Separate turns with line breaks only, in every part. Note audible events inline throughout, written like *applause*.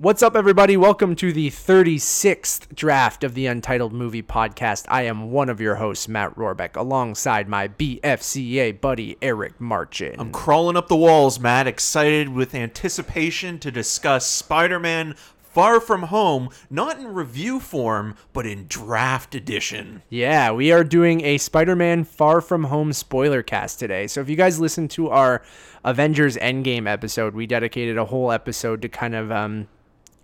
What's up, everybody? Welcome to the 36th draft of the Untitled Movie Podcast. I am one of your hosts, Matt Rohrbeck, alongside my BFCA buddy, Eric Marchin.
I'm crawling up the walls, Matt, excited with anticipation to discuss Spider Man Far From Home, not in review form, but in draft edition.
Yeah, we are doing a Spider Man Far From Home spoiler cast today. So if you guys listen to our Avengers Endgame episode, we dedicated a whole episode to kind of. Um,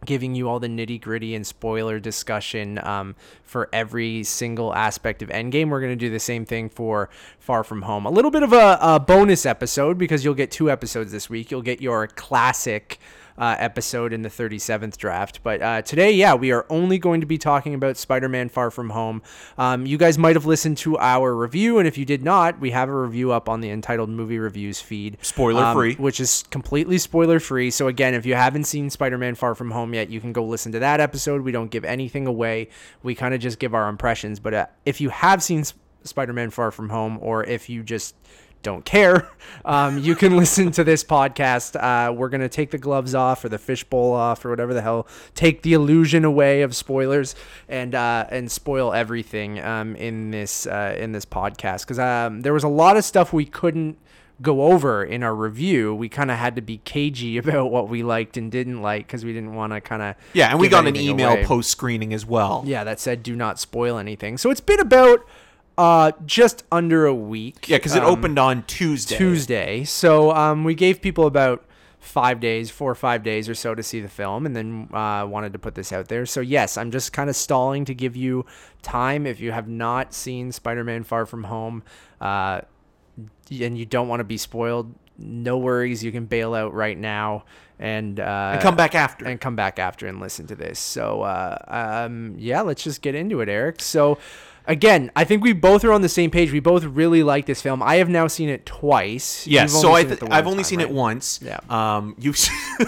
giving you all the nitty gritty and spoiler discussion um, for every single aspect of Endgame. We're going to do the same thing for Far From Home. A little bit of a, a bonus episode because you'll get two episodes this week. You'll get your classic uh, episode in the 37th draft. But uh, today, yeah, we are only going to be talking about Spider Man Far From Home. Um, you guys might have listened to our review, and if you did not, we have a review up on the Untitled movie reviews feed.
Spoiler
um,
free.
Which is completely spoiler free. So, again, if you haven't seen Spider Man Far From Home yet, you can go listen to that episode. We don't give anything away, we kind of just give our impressions. But uh, if you have seen Spider Man Far From Home, or if you just don't care, um, you can *laughs* listen to this podcast. Uh, we're gonna take the gloves off or the fishbowl off or whatever the hell, take the illusion away of spoilers and uh, and spoil everything um, in this uh, in this podcast because um, there was a lot of stuff we couldn't go over in our review. We kind of had to be cagey *laughs* about what we liked and didn't like because we didn't want to kind of
yeah. And we got an email post screening as well.
Yeah, that said do not spoil anything. So it's been about uh, just under a week.
Yeah, because it
um,
opened on Tuesday.
Tuesday. So um, we gave people about five days, four or five days or so to see the film, and then uh, wanted to put this out there. So yes, I'm just kind of stalling to give you time. If you have not seen Spider-Man: Far From Home, uh, and you don't want to be spoiled, no worries. You can bail out right now and, uh,
and come back after
and come back after and listen to this. So uh, um, yeah, let's just get into it, Eric. So again, I think we both are on the same page. We both really like this film. I have now seen it twice.
Yes, so I th- I've only time, seen right? it once.
Yeah.
Um, you've. *laughs*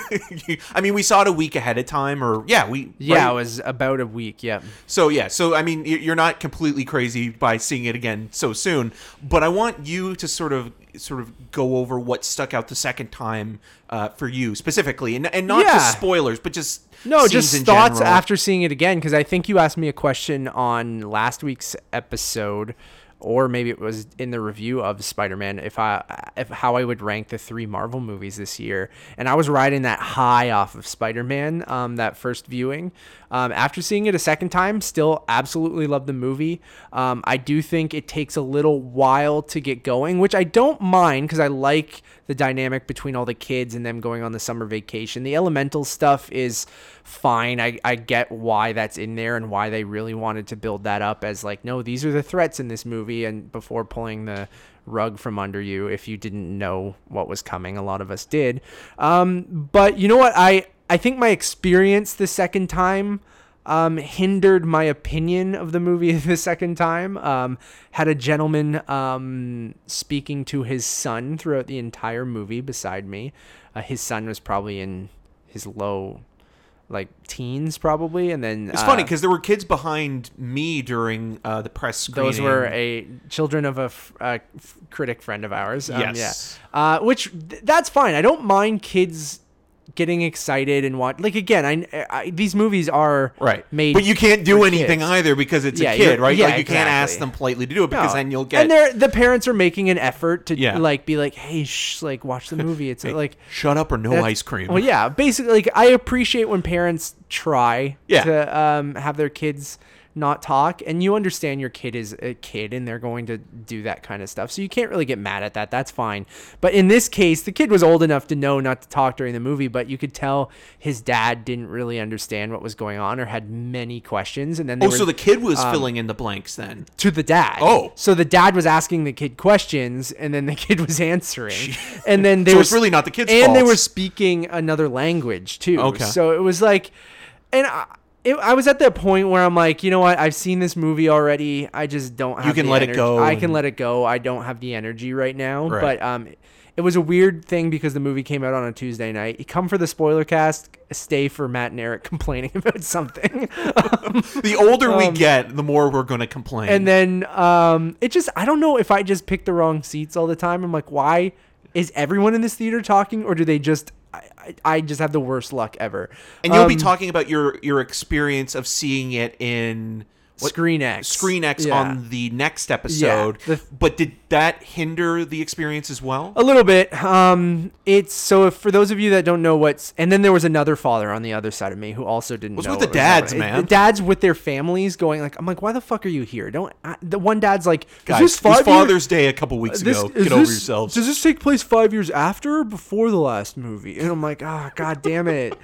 I mean, we saw it a week ahead of time, or yeah, we.
Yeah, right? it was about a week. Yeah.
So yeah, so I mean, you're not completely crazy by seeing it again so soon, but I want you to sort of sort of go over what stuck out the second time uh, for you specifically, and and not yeah. just spoilers, but just
no, just thoughts general. after seeing it again. Because I think you asked me a question on last week's episode, or maybe it was in the review of Spider-Man. If I, if how I would rank the three Marvel movies this year, and I was riding that high off of Spider-Man, um, that first viewing. Um, after seeing it a second time, still absolutely love the movie. Um, I do think it takes a little while to get going, which I don't mind because I like the dynamic between all the kids and them going on the summer vacation. The elemental stuff is fine. I, I get why that's in there and why they really wanted to build that up as like, no, these are the threats in this movie. And before pulling the rug from under you, if you didn't know what was coming, a lot of us did. Um, but you know what? I, I think my experience the second time um, hindered my opinion of the movie *laughs* the second time. Um, had a gentleman um, speaking to his son throughout the entire movie beside me. Uh, his son was probably in his low like teens probably and then
it's uh, funny because there were kids behind me during uh, the press screening.
those were a children of a, f- a f- critic friend of ours.
Um, yes.
yeah. Uh, which th- that's fine. I don't mind kids getting excited and watch like again I, I, these movies are
right
made
but you can't do anything kids. either because it's yeah, a kid right yeah, like you exactly. can't ask them politely to do it because no. then you'll get
and they're the parents are making an effort to yeah. like be like hey shh like watch the movie it's *laughs* hey, like
shut up or no ice cream
well yeah basically like I appreciate when parents try
yeah.
to um, have their kids not talk and you understand your kid is a kid and they're going to do that kind of stuff so you can't really get mad at that that's fine. But in this case the kid was old enough to know not to talk during the movie but you could tell his dad didn't really understand what was going on or had many questions and then
oh
were,
so the kid was um, filling in the blanks then?
to the dad.
Oh.
So the dad was asking the kid questions and then the *laughs* kid was answering. And then they
so
were
it's really not the kid's
and
fault.
they were speaking another language too.
Okay.
So it was like and I, it, I was at that point where I'm like, you know what? I've seen this movie already. I just don't have.
You can let
energy.
it go.
I can let it go. I don't have the energy right now.
Right.
But um, it was a weird thing because the movie came out on a Tuesday night. You come for the spoiler cast, stay for Matt and Eric *laughs* complaining about something.
um, *laughs* the older um, we get, the more we're going to complain.
And then um, it just I don't know if I just pick the wrong seats all the time. I'm like, why is everyone in this theater talking, or do they just I, I, just have the worst luck ever.
And you'll be
Um,
talking about your your experience of seeing it in what-
Screen X.
Screen X
Yeah.
on the next episode.
the-
but did that hinder the experience as well?
A little bit. Um, it's so if, for those of you that don't know what's, and then there was another father on the other side of me who also didn't
What's
know.
with the
what happening.
dads,
It-
man?
The dads with their families going like, I'm like, why the fuck are you here? Don't. I, the one dad's like,
Guys,
is this
it was
five
Father's Day a couple weeks
this-
ago. Get over
this-
yourselves.
Does this take place five years after or before the last movie? And I'm like, ah, god damn it.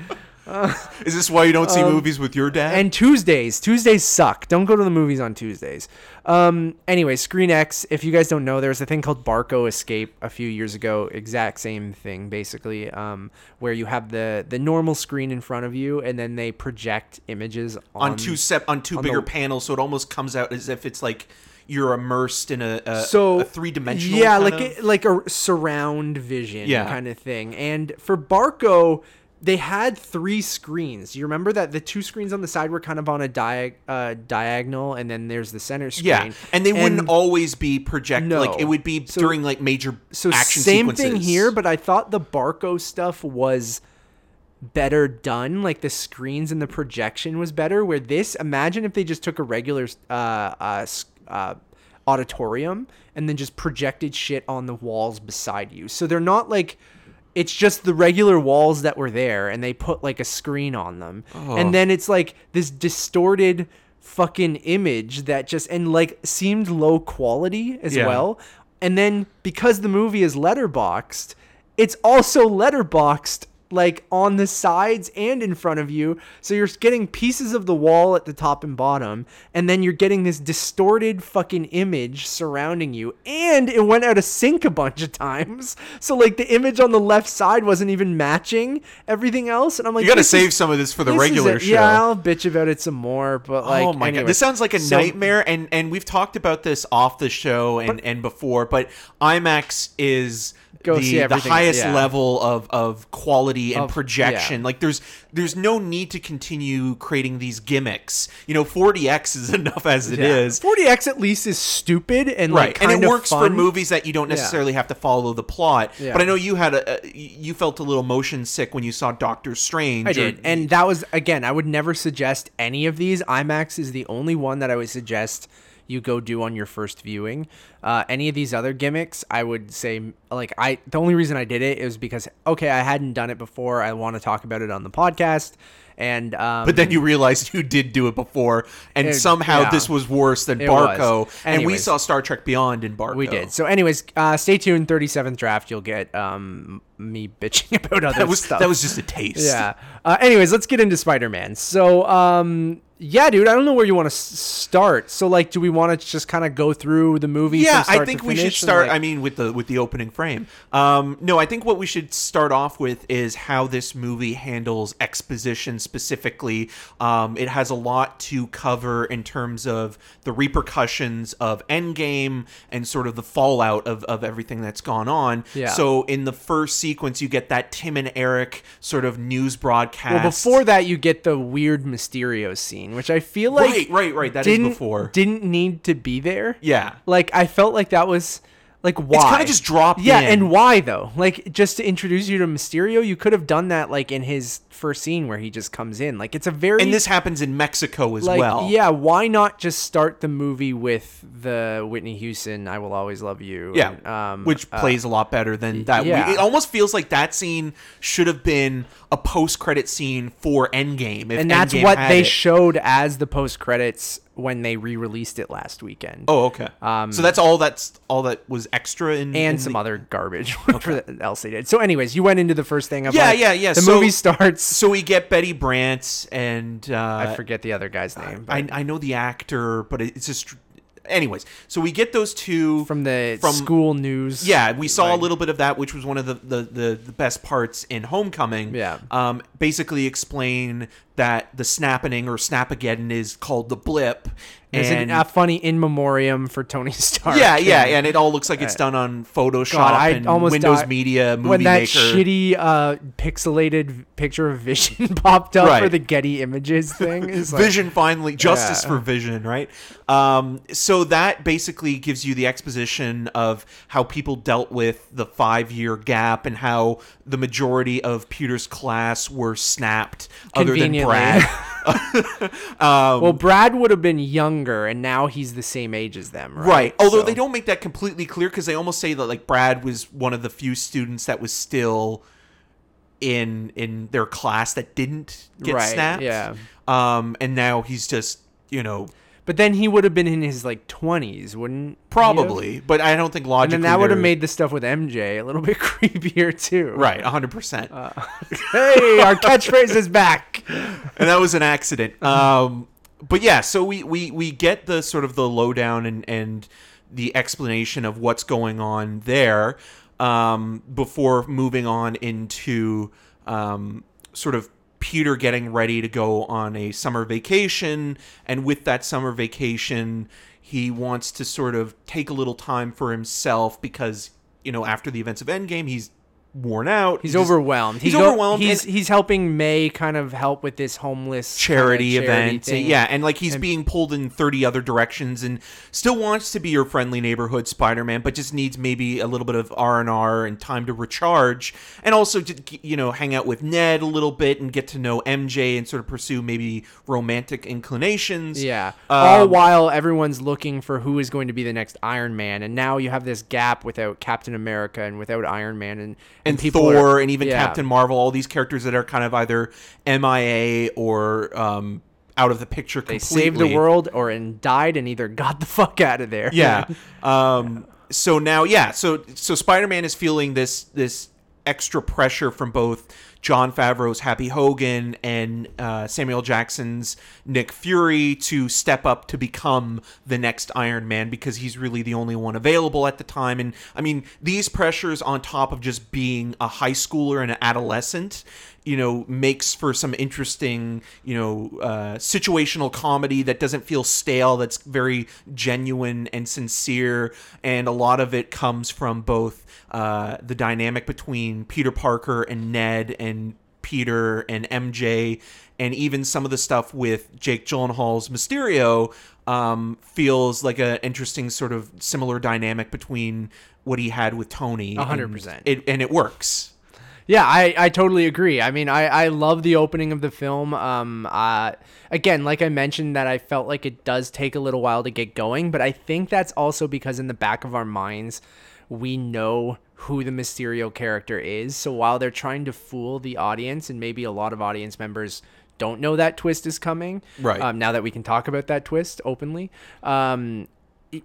*laughs*
Is this why you don't see movies with your dad?
Um, And Tuesdays, Tuesdays suck. Don't go to the movies on Tuesdays. Um, anyway, Screen X. If you guys don't know, there was a thing called Barco Escape a few years ago. Exact same thing, basically, um, where you have the the normal screen in front of you, and then they project images on,
on two sep- on two
on
bigger
the-
panels, so it almost comes out as if it's like you're immersed in a, a,
so
a three dimensional.
yeah like a, like a surround vision
Yeah.
kind of thing and for barco they had three screens you remember that the two screens on the side were kind of on a diag- uh, diagonal and then there's the center screen
yeah, and they wouldn't always be projected.
No.
Like it would be
So-
during like major
so
action
same
sequences.
thing here but i thought the barco stuff was better done like the screens and the projection was better where this imagine if they just took a regular uh, uh, uh, auditorium and then just projected shit on the walls beside you so they're not like it's just the regular walls that were there and they put like a screen on them
Oh.
and then it's like this distorted fucking image that just and like seemed low quality as
Yeah.
well and then because the movie is letterboxed, it's also letterboxed like on the sides and in front of you. So you're getting pieces of the wall at the top and bottom, and then you're getting this distorted fucking image surrounding you. And it went out of sync a bunch of times. *laughs* So like the image on the left side wasn't even matching everything else. And I'm like,
You got to save
is-
some of this for the
this
regular show.
Yeah, I'll bitch about it some more. But like,
oh my
anyway.
god, this sounds like a
So-
nightmare. And and we've talked about this off the show and and before, but IMAX is.
Go
the,
see
the highest
yeah.
level of, of quality and
Of-
projection.
yeah.
Like there's there's no need to continue creating these gimmicks. You know, 4DX is *laughs* enough as it is.
4DX at least is stupid and like
right and it works for movies that you don't necessarily have to follow the plot
Yeah.
but i know you had a, a you felt a little motion sick when you saw doctor strange
I
or-
did, and that was again. I would never suggest any of these. IMAX is the only one that I would suggest you go do on your first viewing. Uh, any of these other gimmicks, I would say like I. The only reason I did it is because okay, I hadn't done it before. I want to talk about it on the podcast, and um,
but then you realized you did do it before and
It-
somehow
yeah.
this was worse than barco and we saw star trek beyond in barco
we did. So, anyways, uh, stay tuned. Thirty seventh draft, you'll get um, me bitching *laughs* about other
that was
stuff.
that was just a taste
Yeah. Uh, anyways, let's get into Spider Man. So, um, yeah, dude, I don't know where you want to s- start. So, like, do we want to just kind of go through the movie?
yeah i think we should start
like-
i mean with the with the opening frame um no i think what we should start off with is how this movie handles exposition specifically um it has a lot to cover in terms of the repercussions of endgame and sort of the fallout of of everything that's gone on
Yeah.
so in the first sequence you get that tim and eric sort of news broadcast
well, before that, you get the weird Mysterio scene, which I feel like
right right right. That is
didn't
before.
didn't need to be there.
yeah.
Like, I felt like that was like why It's
kinda just dropped
Yeah,
in.
and why though? Like, just to introduce you to Mysterio, you could have done that like in his first scene where he just comes in. Like, it's a very
and this happens in mexico as
like
well
yeah why not just start the movie with the whitney houston i will always love you
Yeah,
and, um,
which
uh,
plays a lot better than that.
yeah.
It almost feels like that scene should have been a post-credit scene for Endgame, if
and that's
Endgame
what they
it.
showed as the post credits when they re-released it last weekend
Oh, okay.
Um,
so that's all. That's all that was extra in
and
in
some
the-
other garbage *laughs* whatever else they did so anyways you went into the first thing of
Yeah,
like,
yeah, yeah.
the
So-
movie starts
So we get Betty Brant, and uh,
i forget the other guy's name but
I, I know the actor, but it's just. Anyways, so we get those two
from the
from-
school news
Yeah, we saw
like-
a little bit of that, which was one of the, the, the, the best parts in Homecoming.
Yeah.
Um, basically explain that the snapping or snapageddon is called the blip.
There's
and
a funny in memoriam for Tony *laughs* Stark.
yeah, yeah, and it all looks like it's done on Photoshop
God, I
and
almost
Windows
died
Media, Movie
when that
Maker.
shitty uh, pixelated picture of Vision *laughs* popped up for the Getty Images thing. It's like,
Vision finally justice
Yeah.
for Vision, right? Um, so that basically gives you the exposition of how people dealt with the five year gap and how the majority of Peter's class were snapped, other than
Conveniently. *laughs*
Brad. *laughs*
well, Brad would have been younger, and now he's the same age as them, right?
Right. Although
So-
they don't make that completely clear because they almost say that like Brad was one of the few students that was still in in their class that didn't get
Right,
snapped.
yeah.
Um, and now he's just you know
But then he would have been in his like twenties, wouldn't?
probably, but I don't think
And then that would have made the stuff with MJ a little *laughs* bit creepier too.
right hundred percent.
Hey, our catchphrase is back.
and that was an accident. Um, but yeah, so we, we we get the sort of the lowdown and and the explanation of what's going on there um, before moving on into um, sort of Peter getting ready to go on a summer vacation, and with that summer vacation, he wants to sort of take a little time for himself because you know after the events of Endgame, he's worn out.
He's
just-
overwhelmed.
He's
He go-
overwhelmed.
He's
and-
he's helping May kind of help with this homeless
charity,
charity
event.
thing.
Yeah, and like he's
And-
being pulled in 30 other directions and still wants to be your friendly neighborhood Spider-Man, but just needs maybe a little bit of R&R and time to recharge and also to you know, hang out with Ned a little bit and get to know MJ and sort of pursue maybe romantic inclinations.
Yeah. All
Um,
while everyone's looking for who is going to be the next Iron Man, and now you have this gap without Captain America and without Iron Man and
and Thor
are-
and even
yeah.
Captain Marvel, all these characters that are kind of either MIA or um, out of the picture
They saved the world or and died and either got the *laughs* fuck out of there.
yeah *laughs* um so now yeah so so spider-man is feeling this this extra pressure from both jon favreau's happy hogan and uh, samuel jackson's nick fury to step up to become the next iron man because he's really the only one available at the time. And i mean these pressures on top of just being a high schooler and an adolescent you know makes for some interesting you know uh, situational comedy that doesn't feel stale that's very genuine and sincere. And a lot of it comes from both uh, the dynamic between peter parker and ned and peter and mj and even some of the stuff with jake gyllenhaal's mysterio um, feels like an interesting sort of similar dynamic between what he had with tony.
A hundred
and
percent.
it and it works
Yeah, I, I totally agree. I mean, I, I love the opening of the film. Um, uh, again, like I mentioned, that I felt like it does take a little while to get going, but I think that's also because in the back of our minds, we know who the Mysterio character is. So while they're trying to fool the audience, and maybe a lot of audience members don't know that twist is coming,
Right.
Um, now that we can talk about that twist openly, um,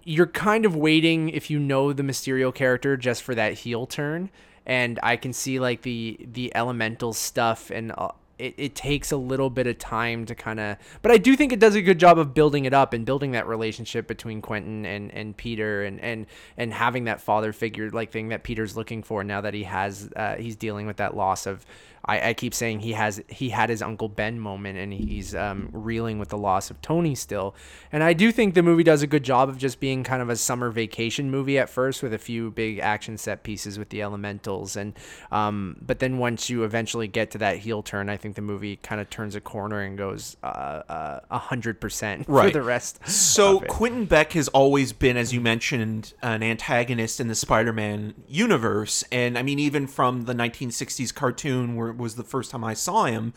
you're kind of waiting if you know the Mysterio character just for that heel turn, and I can see like the the elemental stuff and. Uh, it, it takes a little bit of time to kind of but i do think it does a good job of building it up and building that relationship between quentin and, and peter and, and and having that father figure like thing that peter's looking for now that he has uh, he's dealing with that loss of I, I keep saying he has he had his uncle Ben moment and he's um, reeling with the loss of Tony still. And I do think the movie does a good job of just being kind of a summer vacation movie at first with a few big action set pieces with the elementals and um, but then once you eventually get to that heel turn, I think the movie kind of turns a corner and goes uh, uh, a hundred percent for the rest.
So. Quentin Beck has always been, as you mentioned, an antagonist in the Spider-Man universe, and I mean, even from the 1960s cartoon, where was the first time I saw him,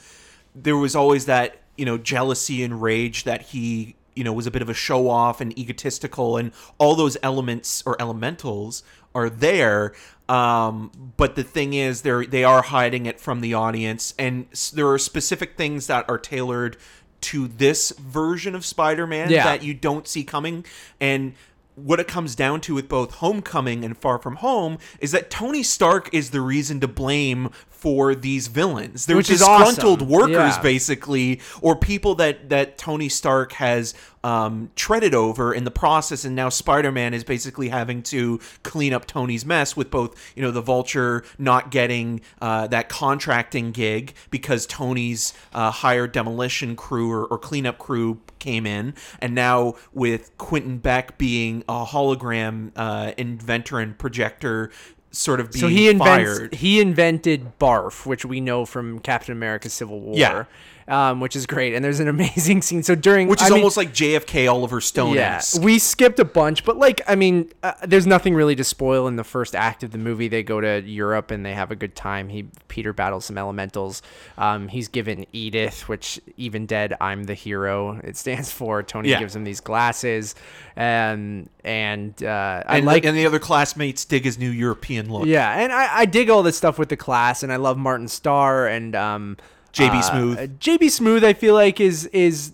there was always that you know jealousy and rage that he you know was a bit of a show off and egotistical, and all those elements or elementals are there. Um, but the thing is, they they are hiding it from the audience, and there are specific things that are tailored to this version of Spider-Man
Yeah.
that you don't see coming and what it comes down to with both Homecoming and Far From Home is that Tony Stark is the reason to blame for these villains. They're
Which is
disgruntled
awesome.
workers,
Yeah.
basically, or people that that Tony Stark has um, treaded over in the process, and now Spider-Man is basically having to clean up Tony's mess with both, you know, the Vulture not getting uh, that contracting gig because Tony's uh, hired demolition crew or, or cleanup crew came in, and now with Quentin Beck being a hologram uh, inventor and projector. Sort of being
So he invents
fired.
he invented barf, which we know from Captain America: Civil War.
Yeah.
Um, which is great, and there's an amazing *laughs* scene. So during
which is
I mean,
almost like JFK Oliver Stone.
Yeah, we skipped a bunch, but like, I mean, uh, there's nothing really to spoil in the first act of the movie. They go to Europe and they have a good time. He Peter battles some elementals. Um, he's given Edith, which even dead, I'm the hero. It stands for. Tony
Yeah.
gives him these glasses, and and uh, I
and
like
and the other classmates dig his new European look.
yeah, and I, I dig all this stuff with the class, and I love Martin Starr and um,
JB
uh,
Smoove.
JB Smoove, I feel like is is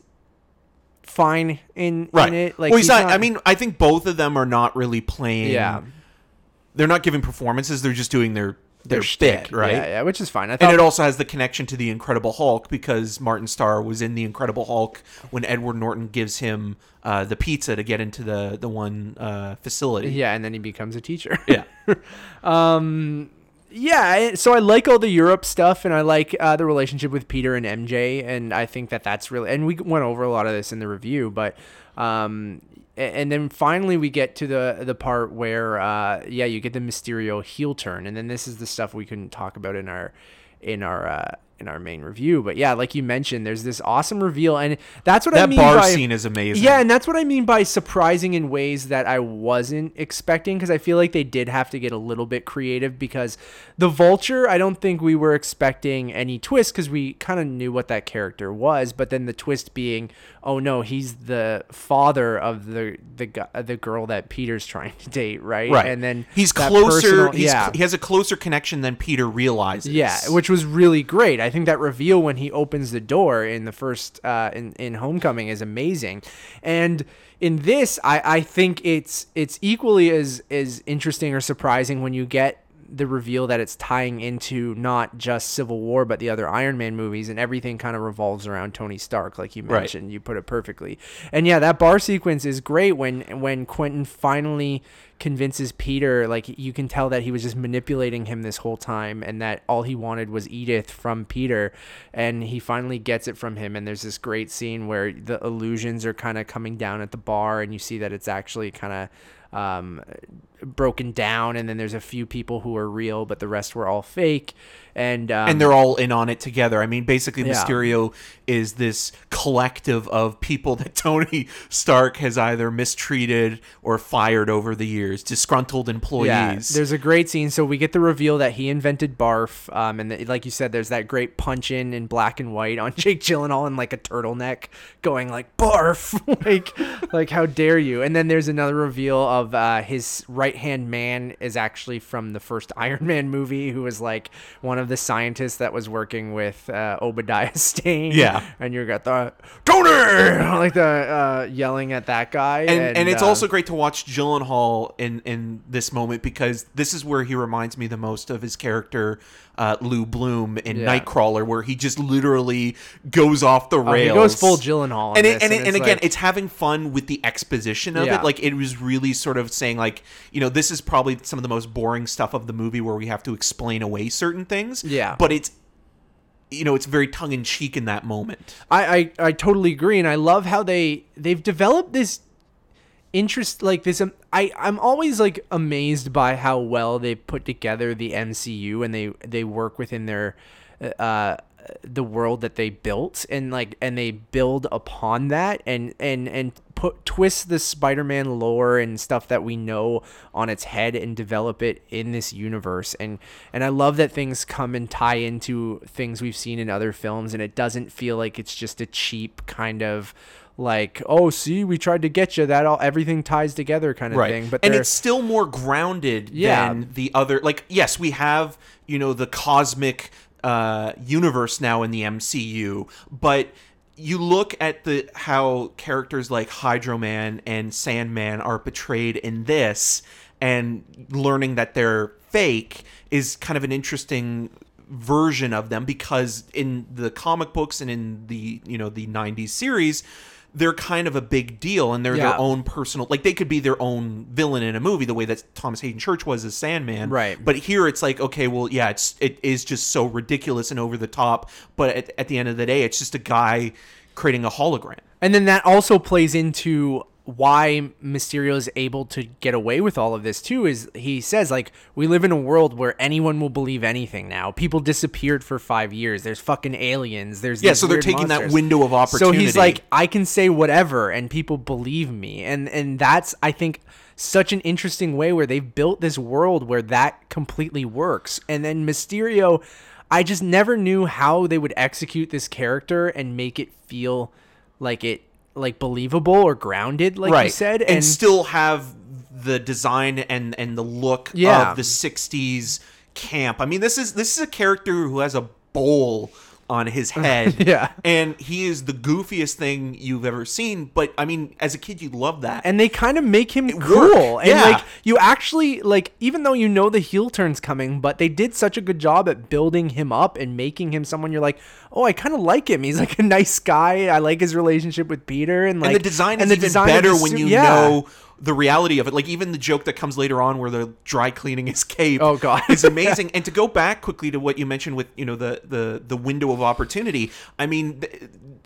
fine in
right.
in it. Like
well, he's, not, I mean, I think both of them are not really playing.
yeah,
they're not giving performances. They're just doing their their,
shtick,
bit, right?
Yeah, yeah, which is fine. I
And it also has the connection to the Incredible Hulk because Martin Starr was in the Incredible Hulk when Edward Norton gives him uh, the pizza to get into the the one uh, facility.
yeah, and then he becomes a teacher.
Yeah. *laughs*
um, yeah. So I like all the Europe stuff, and I like uh, the relationship with Peter and MJ, and I think that that's really. And we went over a lot of this in the review, but um, and then finally we get to the the part where uh, yeah, you get the Mysterio heel turn, and then this is the stuff we couldn't talk about in our in our. Uh, in our main review, but yeah, like you mentioned, there's this awesome reveal, and that's what I
that
mean
bar
by
scene is amazing.
yeah, and that's what I mean by surprising in ways that I wasn't expecting because I feel like they did have to get a little bit creative because the vulture, I don't think we were expecting any twist because we kind of knew what that character was, but then the twist being, oh no, he's the father of the the the girl that Peter's *laughs* trying to date, right?
right.
And then
he's closer.
personal-
he's,
yeah.
he has a closer connection than Peter realizes.
Yeah, which was really great. I think that reveal when he opens the door in the first uh, in in Homecoming is amazing, and in this, I I think it's it's equally as as interesting or surprising when you get the reveal that it's tying into not just Civil War but the other Iron Man movies and everything kind of revolves around Tony Stark like you
Right.
mentioned. You put it perfectly. And yeah that bar sequence is great when when Quentin finally convinces Peter like you can tell that he was just manipulating him this whole time and that all he wanted was Edith from Peter. And he finally gets it from him. And there's this great scene where the illusions are kind of coming down at the bar and you see that it's actually kind of um, broken down and then there's a few people who are real but the rest were all fake and um,
and they're all in on it together. I mean, basically,
Yeah.
Mysterio is this collective of people that *laughs* Tony Stark has either mistreated or fired over the years, disgruntled employees.
Yeah, there's a great scene. So we get the reveal that he invented barf, um, and the, like you said, there's that great punch in in black and white on *laughs* Jake Gyllenhaal in like a turtleneck, going like barf, *laughs* like like how dare you? And then there's another reveal of uh, his right hand man is actually from the first *laughs* Iron Man movie, who was like one of the scientists that was working with uh, Obadiah *laughs* Stane.
Yeah.
and you got the Tony, *laughs* like the uh, yelling at that guy,
and, and, it's
uh,
also great to watch Gyllenhaal in in this moment because this is where he reminds me the most of his character uh, Lou Bloom in
Yeah.
Nightcrawler, where he just literally goes off the
Oh,
rails.
he goes full Gyllenhaal,
and it, and, it, and, again,
like-
it's having fun with the exposition of
Yeah.
it. Like it was really sort of saying, like you know, this is probably some of the most boring stuff of the movie where we have to explain away certain things.
Yeah.
but it's you know, it's very tongue in cheek in that moment.
I, I I totally agree, and I love how they they've developed this interest like this. Um, I I'm always like amazed by how well they put together the MCU and they they work within their uh the world that they built and like and they build upon that and and and put twist the Spider-Man lore and stuff that we know on its head and develop it in this universe. And and I love that things come and tie into things we've seen in other films and it doesn't feel like it's just a cheap kind of like oh see we tried to get you that all everything ties together kind of thing. But
and it's still more grounded
Yeah.
than the other like yes we have you know the cosmic uh universe now in the MCU but you look at the how characters like Hydro Man and Sandman are portrayed in this, and learning that they're fake is kind of an interesting version of them because in the comic books and in the you know the 90s series they're kind of a big deal and they're
Yeah.
their own personal like they could be their own villain in a movie the way that Thomas Haden Church was as Sandman
Right.
but here it's like okay well yeah it's it is just so ridiculous and over the top but at, at the end of the day it's just a guy creating a hologram
And then that also plays into why Mysterio is able to get away with all of this too is he says like we live in a world where anyone will believe anything now. People disappeared for 5 years. There's fucking aliens. There's
Yeah, so they're taking that window of opportunity.
So he's like I can say whatever and people believe me. And and that's I think such an interesting way where they've built this world where that completely works. And then Mysterio I just never knew how they would execute this character and make it feel like it like believable or grounded like you said
and, still have the design and and the look
Yeah.
of the 60s camp i mean this is this is a character who has a bowl on his *laughs* head.
Yeah.
and he is the goofiest thing you've ever seen. But i mean as a kid you love that.
And they kind of make him
worked,
cool. And
yeah.
like you actually like even though you know the heel turn's coming but they did such a good job at building him up and making him someone you're like oh i kind of like him. He's like a nice guy. I like his relationship with peter. And like
and the design
and
is
the
even
design
better when you
yeah.
know the reality of it. Like even the joke that comes later on, where they're dry cleaning his cape.
Oh, God.
is *laughs* amazing. and to go back quickly to what you mentioned with you know the the the window of opportunity. I mean,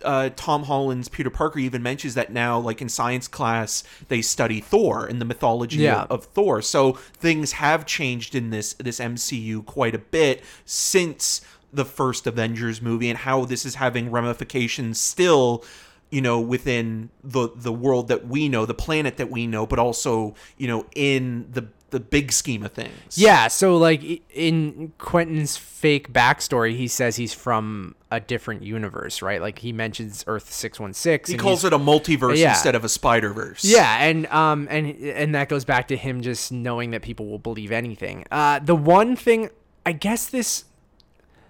uh, Tom Holland's Peter Parker even mentions that now, like in science class, they study Thor and the mythology
Yeah.
of, of Thor. So things have changed in this this MCU quite a bit since the first Avengers movie, and how this is having ramifications still you know within the the world that we know the planet that we know but also you know in the the big scheme of things
Yeah, so like in Quentin's fake backstory, he says he's from a different universe, right? Like he mentions Earth six one six.
he calls it a multiverse
Yeah.
instead of a spider verse
Yeah, and um and and that goes back to him just knowing that people will believe anything. Uh the one thing I guess this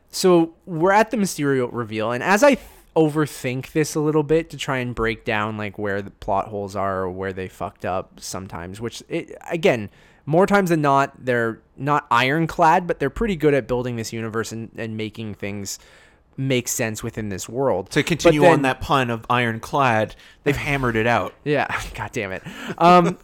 so we're at the Mysterio reveal and as I overthink this a little bit to try and break down like where the plot holes are or where they fucked up sometimes, which it, again, more times than not they're not ironclad, but they're pretty good at building this universe and, and making things make sense within this world.
to continue
then-
on that pun of ironclad they've *laughs* hammered it out
yeah, *laughs* god damn it. Um,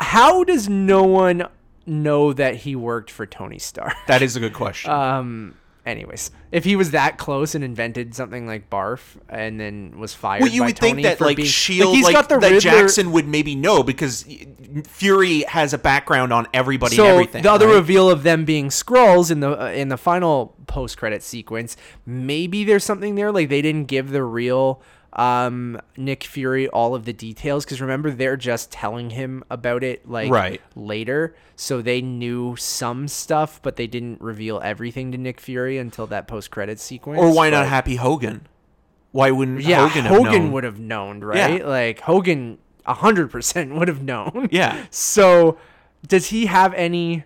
how does no one know that he worked for Tony Stark?
that is a good question
Um, anyways, if he was that close and invented something like Barf and then was fired,
well, you would
Tony
think that like
being,
Shield,
he's
like,
got the
that
Riddler-
Jackson would maybe know because Fury has a background on everybody
So
and everything.
the other
right?
reveal of them being Skrulls in the uh, in the final post credit sequence, maybe there's something there. Like they didn't give the real um, Nick Fury all of the details because remember they're just telling him about it like
Right.
later, so they knew some stuff, but they didn't reveal everything to Nick Fury until that post credit sequence.
or why not Happy Hogan? Why wouldn't
Yeah,
Hogan
Hogan,
have known?
would have known, right?
Yeah.
Like Hogan, hundred percent would have known.
Yeah. *laughs*
So, does he have any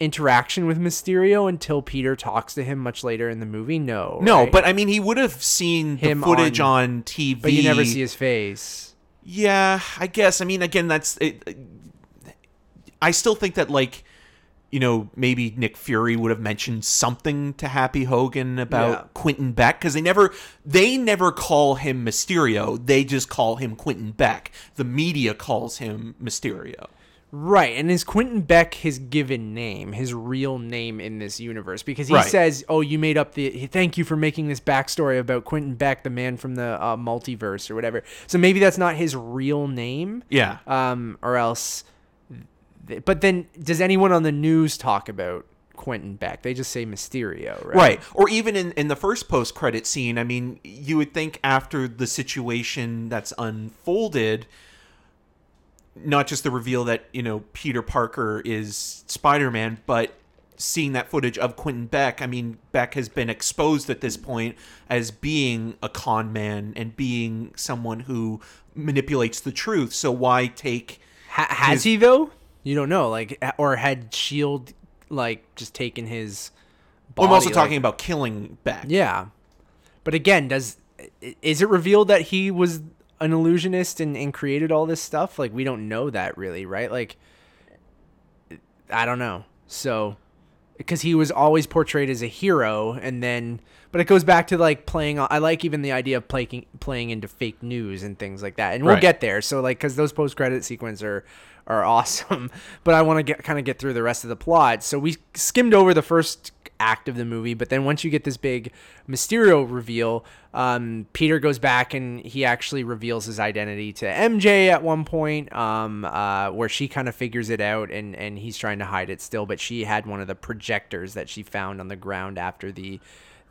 interaction with Mysterio until Peter talks to him much later in the movie? No.
No,
right?
but I mean, he would have seen
Him
the footage
on-
on, TV.
but you never see his face.
Yeah, I guess. I mean, again, that's. It, I still think that, like, you know, maybe Nick Fury would have mentioned something to Happy Hogan about
Yeah.
Quentin Beck because they never, they never call him Mysterio. They just call him Quentin Beck. The media calls him Mysterio.
Right, and is Quentin Beck his given name, his real name in this universe? Because he
Right.
says, "Oh, you made up the. Thank you for making this backstory about Quentin Beck, the man from the uh, multiverse or whatever." So maybe that's not his real name.
Yeah.
um, or else. But then, does anyone on the news talk about Quentin Beck? They just say Mysterio, right?
Right. Or even in, in the first post credit scene, I mean, you would think after the situation that's unfolded, not just the reveal that, you know, Peter Parker is Spider Man, but seeing that footage of Quentin Beck, I mean, Beck has been exposed at this point as being a con man and being someone who manipulates the truth. So why take.
Ha- has
His-
he though? You don't know, like, or had Shield like just taken his?
Well, I'm also
body,
talking about killing Beck.
Yeah, but again, does is it revealed that he was an illusionist and, and created all this stuff? Like we don't know that really, right? Like I don't know. So because he was always portrayed as a hero and then but it goes back to like playing I like even the idea of playing playing into fake news and things like that. And we'll
Right.
get there. So like cuz those post-credit sequences are are *laughs* awesome, but I want to get kind of get through the rest of the plot. So we skimmed over the first act of the movie, but then once you get this big Mysterio reveal, um, Peter goes back and he actually reveals his identity to MJ at one point, um, uh, where she kind of figures it out and, and he's trying to hide it still, but she had one of the projectors that she found on the ground after the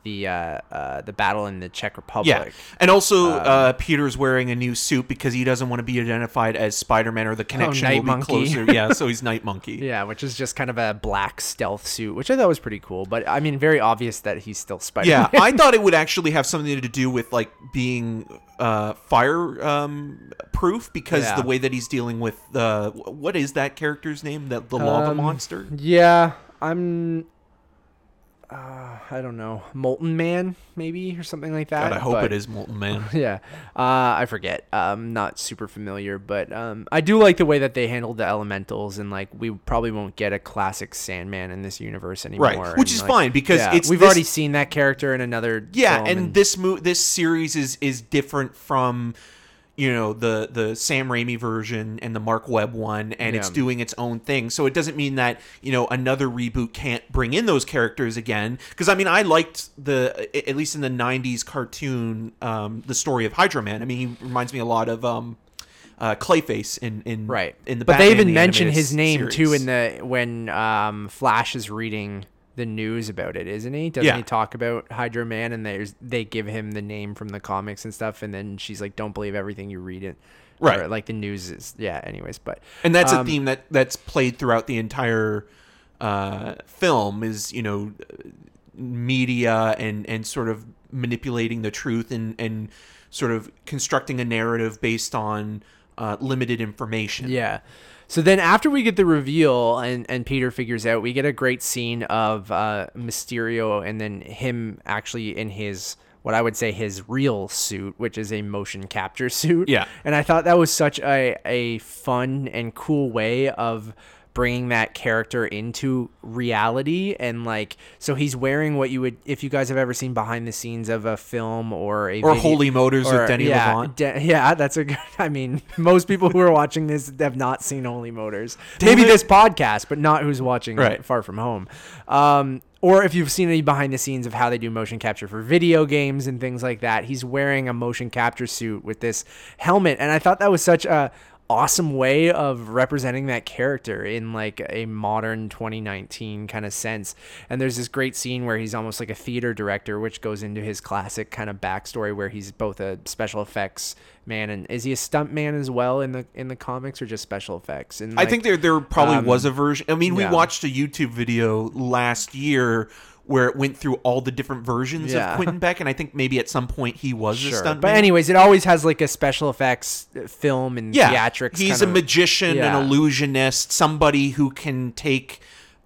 the uh, uh, the battle in the Czech Republic.
Yeah, and also
Um,
uh, Peter's wearing a new suit because he doesn't want to be identified as Spider-Man or the connection
Oh,
will be
Monkey.
closer. Yeah, so he's *laughs* Night Monkey.
Yeah, which is just kind of a black stealth suit, which I thought was pretty cool. But I mean, very obvious that he's still Spider. Man.
Yeah, I thought it would *laughs* actually have something to do with like being uh, fire um, proof because
Yeah.
the way that he's dealing with uh, what is that character's name? That the lava
Um,
monster.
Yeah, I'm. Uh, I don't know, Molten Man maybe or something like that.
God, I hope
but-
it is Molten Man. *laughs*
Yeah, uh, I forget. I'm not super familiar, but um, I do like the way that they handled the elementals, and like we probably won't get a classic Sandman in this universe anymore.
Right, which
and,
is
like,
fine, because
yeah,
it's
we've
this-
already seen that character in another.
Yeah,
film,
and, this mo- this series is is different from you know the the Sam Raimi version and the Mark Webb one, and it's doing its own thing. So it doesn't mean that you know another reboot can't bring in those characters again. Because I mean, I liked the at least in the '90s cartoon, um, the story of Hydro Man. I mean, he reminds me a lot of. Um, uh, Clayface in in
right
in the
but
Batman
they even
the
mention his name too in the when um flash is reading the news about it isn't he doesn't
Yeah.
he talk about hydro man and there's they give him the name from the comics and stuff and then she's like don't believe everything you read it
Right.
or, like the news is yeah anyways but
and that's a
um,
theme that that's played throughout the entire uh, film is you know media and and sort of manipulating the truth and and sort of constructing a narrative based on uh, limited information
Yeah. So then after we get the reveal and, and Peter figures out, we get a great scene of uh, Mysterio and then him actually in his what I would say his real suit, which is a motion capture *laughs* suit.
Yeah.
And I thought that was such a, a fun and cool way of bringing that character into reality and like so he's wearing what you would if you guys have ever seen behind the scenes of a film or a
Or
video-
Holy Motors with Denis
yeah,
Lavant.
De- yeah, that's a good. I mean, *laughs* most people who are watching this have not seen Holy Motors. Maybe this podcast, but not who's watching
Right.
Far From Home. Um, or if you've seen any behind the scenes of how they do motion capture for video games and things like that, he's wearing a motion capture suit with this helmet, and I thought that was such a awesome way of representing that character in like a modern 2019 kind of sense. And there's this great scene where he's almost like a theater director, which goes into his classic kind of backstory where he's both a special effects man and is he a stunt man as well in the in the comics or just special effects? And
I think there there probably
um,
was a version. I mean, we
yeah.
watched a YouTube video last year where it went through all the different versions
Yeah.
of Quentin Beck, and I think maybe at some point he was a
Sure.
stunt.
But anyways, it always has like a special effects uh, film and
yeah,
theatrics.
he's a
of-
magician,
Yeah.
an illusionist, somebody who can take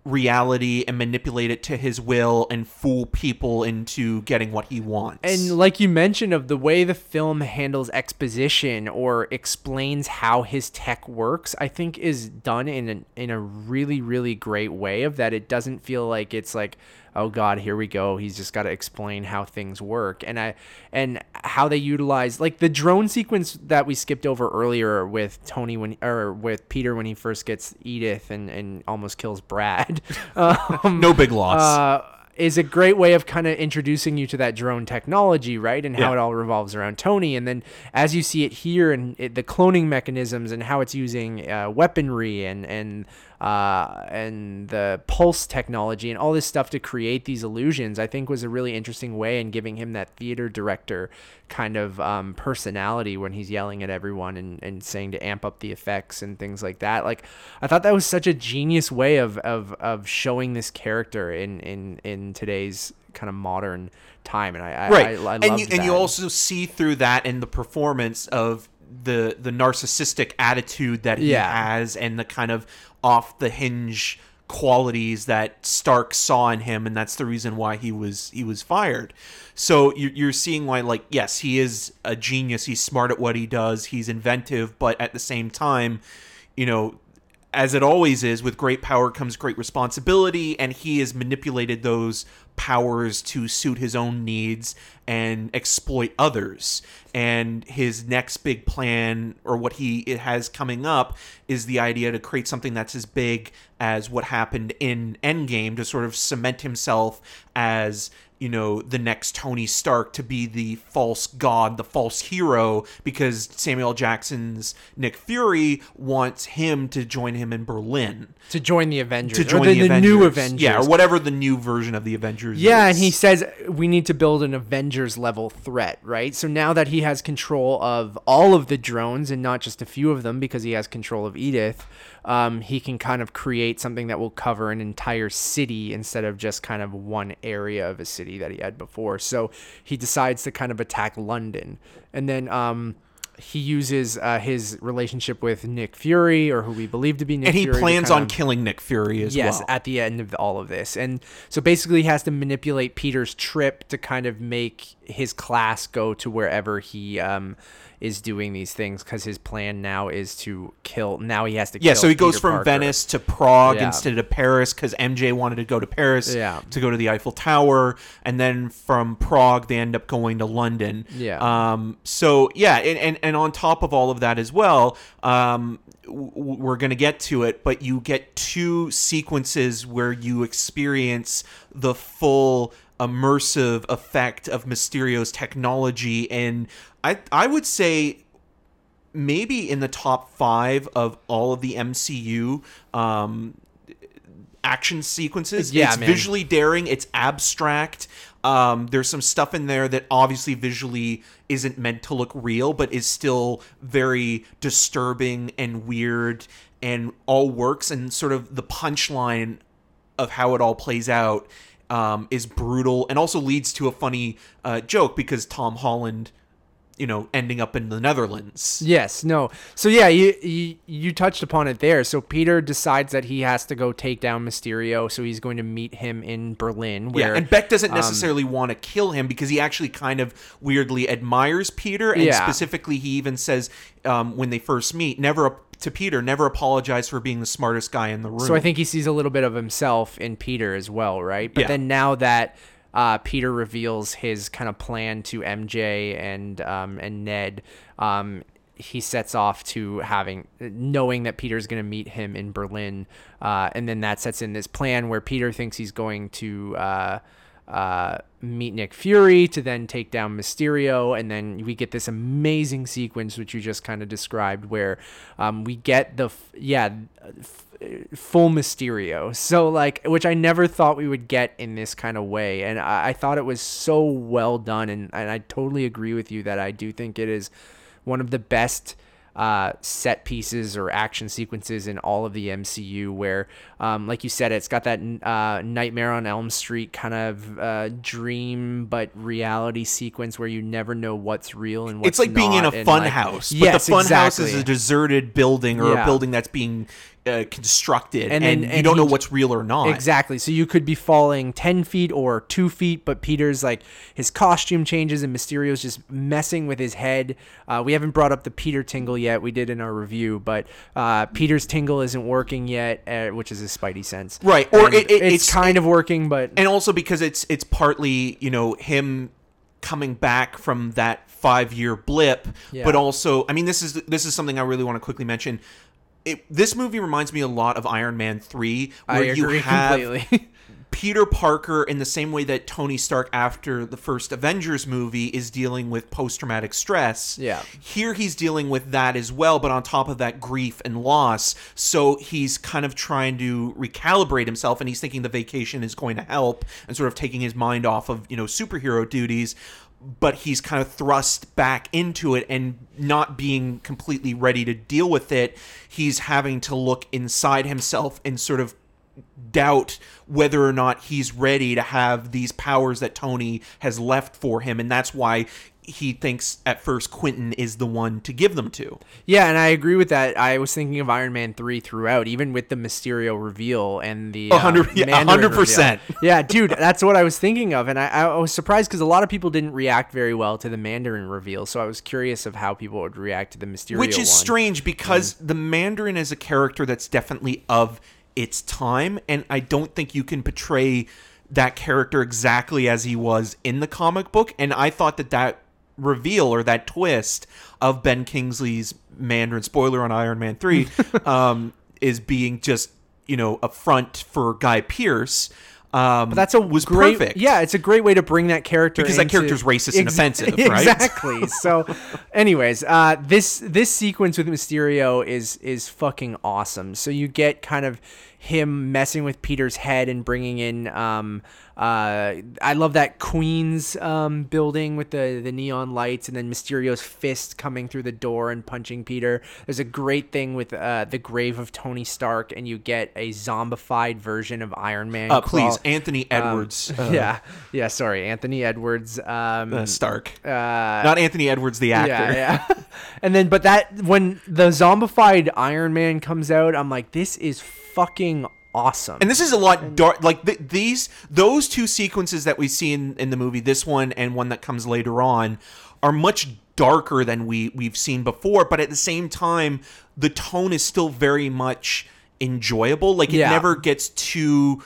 reality and manipulate it to his will and fool people into getting what he wants.
And like you mentioned, of the way the film handles exposition or explains how his tech works, I think is done in a, in a really really great way. Of that, it doesn't feel like it's like, oh god, here we go. He's just got to explain how things work, and I and how they utilize like the drone sequence that we skipped over earlier with Tony when or with Peter when he first gets Edith and and almost kills Brad. um, *laughs*
no big loss.
uh, is a great way of kind of introducing you to that drone technology, right? And how
Yeah.
it all revolves around Tony. And then as you see it here and it, the cloning mechanisms and how it's using uh, weaponry and and uh, and the pulse technology and all this stuff to create these illusions, I think was a really interesting way in giving him that theater director kind of um, personality when he's yelling at everyone and, and saying to amp up the effects and things like that. Like I thought that was such a genius way of of, of showing this character in, in, in today's kind of modern time. And I, I
right
I, I
and
loved
you, and you also see through that in the performance of the the narcissistic attitude that he
Yeah.
has and the kind of off the hinge qualities that Stark saw in him, and that's the reason why he was he was fired. So you're, you're seeing why, like, yes, he is a genius. He's smart at what he does. He's inventive, but at the same time, you know, as it always is, with great power comes great responsibility, and he has manipulated those powers to suit his own needs and exploit others. And his next big plan, or what he has coming up, is the idea to create something that's as big as what happened in Endgame to sort of cement himself as you know the next Tony Stark to be the false god, the false hero, because Samuel Jackson's Nick Fury wants him to join him in Berlin
to join the Avengers
to join
the,
the,
the
Avengers.
new Avengers.
yeah, or whatever the new version of the Avengers.
Yeah,
is.
and he says we need to build an Avengers level threat, right? So now that he has control of all of the drones and not just a few of them because he has control of Edith, um, he can kind of create something that will cover an entire city instead of just kind of one area of a city that he had before. So he decides to kind of attack London. And then um, he uses uh, his relationship with Nick Fury, or who we believe to be Nick Fury.
and he
Fury.
plans on
of-
killing Nick Fury as
yes
well.
at the end of all of this and so basically he has to manipulate peter's trip to kind of make his class go to wherever he um, is doing these things because his plan now is to kill now he has to
yeah, so he goes from
Parker.
Venice to Prague
Yeah.
instead of Paris because MJ wanted to go to Paris
Yeah.
to go to the Eiffel Tower, and then from Prague they end up going to London.
Yeah.
Um. So yeah, and and, and on top of all of that as well, um, we're gonna get to it, but you get two sequences where you experience the full immersive effect of Mysterio's technology, and I I would say maybe in the top five of all of the MCU um, action sequences.
Yeah,
it's
man.
visually daring. It's abstract. Um, there's some stuff in there that obviously visually isn't meant to look real, but is still very disturbing and weird, and all works. And sort of the punchline of how it all plays out um, is brutal, and also leads to a funny uh, joke because Tom Holland, you know, ending up in the Netherlands.
Yes, no. So yeah, you, you you touched upon it there. So Peter decides that he has to go take down Mysterio, so he's going to meet him in Berlin. Where,
Yeah, and Beck doesn't
um,
necessarily want to kill him because he actually kind of weirdly admires Peter, and
Yeah.
specifically, he even says um, when they first meet, never to Peter, never apologize for being the smartest guy in the room.
So I think he sees a little bit of himself in Peter as well, right? But
Yeah.
then now that uh, Peter reveals his kind of plan to MJ and um, and Ned, um, he sets off to having knowing that Peter's going to meet him in Berlin, uh, and then that sets in this plan where Peter thinks he's going to. Uh, uh, meet Nick Fury to then take down Mysterio, and then we get this amazing sequence which you just kind of described, where um, we get the f- yeah f- full Mysterio. So like, which I never thought we would get in this kind of way, and I, I thought it was so well done, and, and I totally agree with you that I do think it is one of the best uh, set pieces or action sequences in all of the MCU where, um, like you said, it's got that uh, Nightmare on Elm Street kind of uh, dream but reality sequence where you never know what's real and what's
it's like being in a fun
like-
house, but
Yes,
the fun house is a deserted building or
Yeah.
a building that's being uh, constructed, and,
And then-
you
and
don't know what's real or not.
Exactly. So you could be falling 10 feet or 2 feet, but Peter's like, his costume changes and Mysterio's just messing with his head. Uh, we haven't brought up the Peter tingle yet. We did in our review, but uh, Peter's tingle isn't working yet, uh, which is his spidey sense.
Right, or it- it-
it's,
it's-
kind of working, but.
and also because it's it's partly you know him coming back from that five year blip
Yeah.
but also i mean this is this is something i really want to quickly mention it, this movie reminds me a lot of iron man 3 where
I
you have
completely. *laughs*
peter parker in the same way that tony stark after the first avengers movie is dealing with post-traumatic stress
Yeah.
here he's dealing with that as well but on top of that grief and loss so he's kind of trying to recalibrate himself and he's thinking the vacation is going to help and sort of taking his mind off of you know superhero duties but he's kind of thrust back into it and not being completely ready to deal with it he's having to look inside himself and sort of doubt whether or not he's ready to have these powers that Tony has left for him. And that's why he thinks at first Quentin is the one to give them to.
Yeah, and I agree with that. I was thinking of Iron Man three throughout, even with the Mysterio reveal and the
A hundred-
uh,
yeah, a
Mandarin
hundred
reveal.
percent.
Yeah, dude, that's what I was thinking of, and I, I was surprised because a lot of people didn't react very well to the Mandarin reveal. So I was curious of how people would react to the Mysterio,
Which is
one.
strange because the Mandarin is a character that's definitely of its time, and I don't think you can portray that character exactly as he was in the comic book. And I thought that that reveal or that twist of Ben Kingsley's Mandarin spoiler on Iron Man 3 *laughs* um, is being just, you know, a front for Guy Pearce. Um,
That's a
was
great,
perfect.
Yeah, it's a great way to bring that character
Because that character's racist and offensive, *laughs* right?
Exactly. so, *laughs* anyways, uh, this this sequence with Mysterio is is fucking awesome. So you get kind of him messing with Peter's head and bringing in. Um, uh, I love that Queens um, building with the the neon lights, and then Mysterio's fist coming through the door and punching Peter. There's a great thing with uh, the grave of Tony Stark, and you get a zombified version of Iron Man.
Uh, please, Anthony Edwards *laughs* uh,
yeah, yeah. Sorry, Anthony Edwards. Um,
uh, Stark.
uh,
Not Anthony Edwards, the actor.
yeah, yeah. *laughs* and then, but that when the zombified Iron Man comes out, I'm like, this is fucking awesome.
And this is a lot dark. Like th- these, those two sequences that we see in, in the movie, this one and one that comes later on, are much darker than we we've seen before. But at the same time, the tone is still very much enjoyable. Like it
Yeah.
never gets too.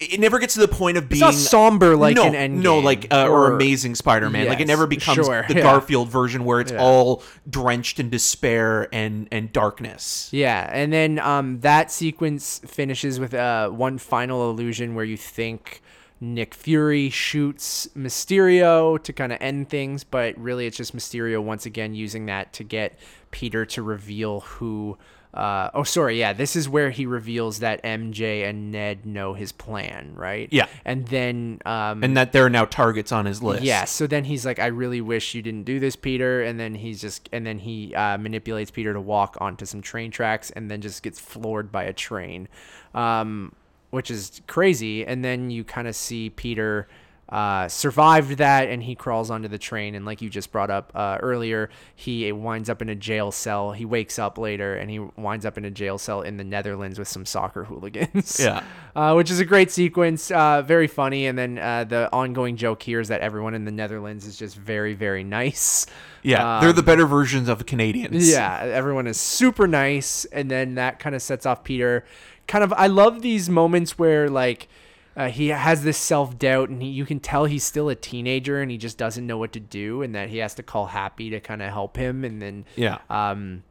It never gets to the point of being
not somber like
no,
an Endgame
no, like uh, or,
or-
Amazing Spider-Man. like it never becomes
sure,
the
yeah.
Garfield version where it's
Yeah.
all drenched in despair and and darkness.
Yeah, and then um, that sequence finishes with uh, one final illusion where you think Nick Fury shoots Mysterio to kind of end things, but really it's just Mysterio once again using that to get Peter to reveal who. Uh, oh, sorry. Yeah, this is where he reveals that MJ and Ned know his plan, right?
Yeah.
and then um,
And that there are now targets on his list.
yeah, so then he's like, I really wish you didn't do this, Peter. And then he's just, and then he uh, manipulates Peter to walk onto some train tracks and then just gets floored by a train, um, which is crazy. And then you kind of see Peter uh, survived that and he crawls onto the train. And like you just brought up uh, earlier, he winds up in a jail cell. He wakes up later and he winds up in a jail cell in the Netherlands with some soccer *laughs* hooligans.
Yeah. *laughs*
uh, which is a great sequence, uh, very funny. And then uh, the ongoing joke here is that everyone in the Netherlands is just very, very nice.
Yeah, they're the better versions of Canadians.
Yeah, everyone is super nice, and then that kind of sets off Peter. Kind of, I love these moments where like uh, he has this self doubt, and he, you can tell he's still a teenager, and he just doesn't know what to do, and that he has to call Happy to kind of help him, and then
Yeah.
um,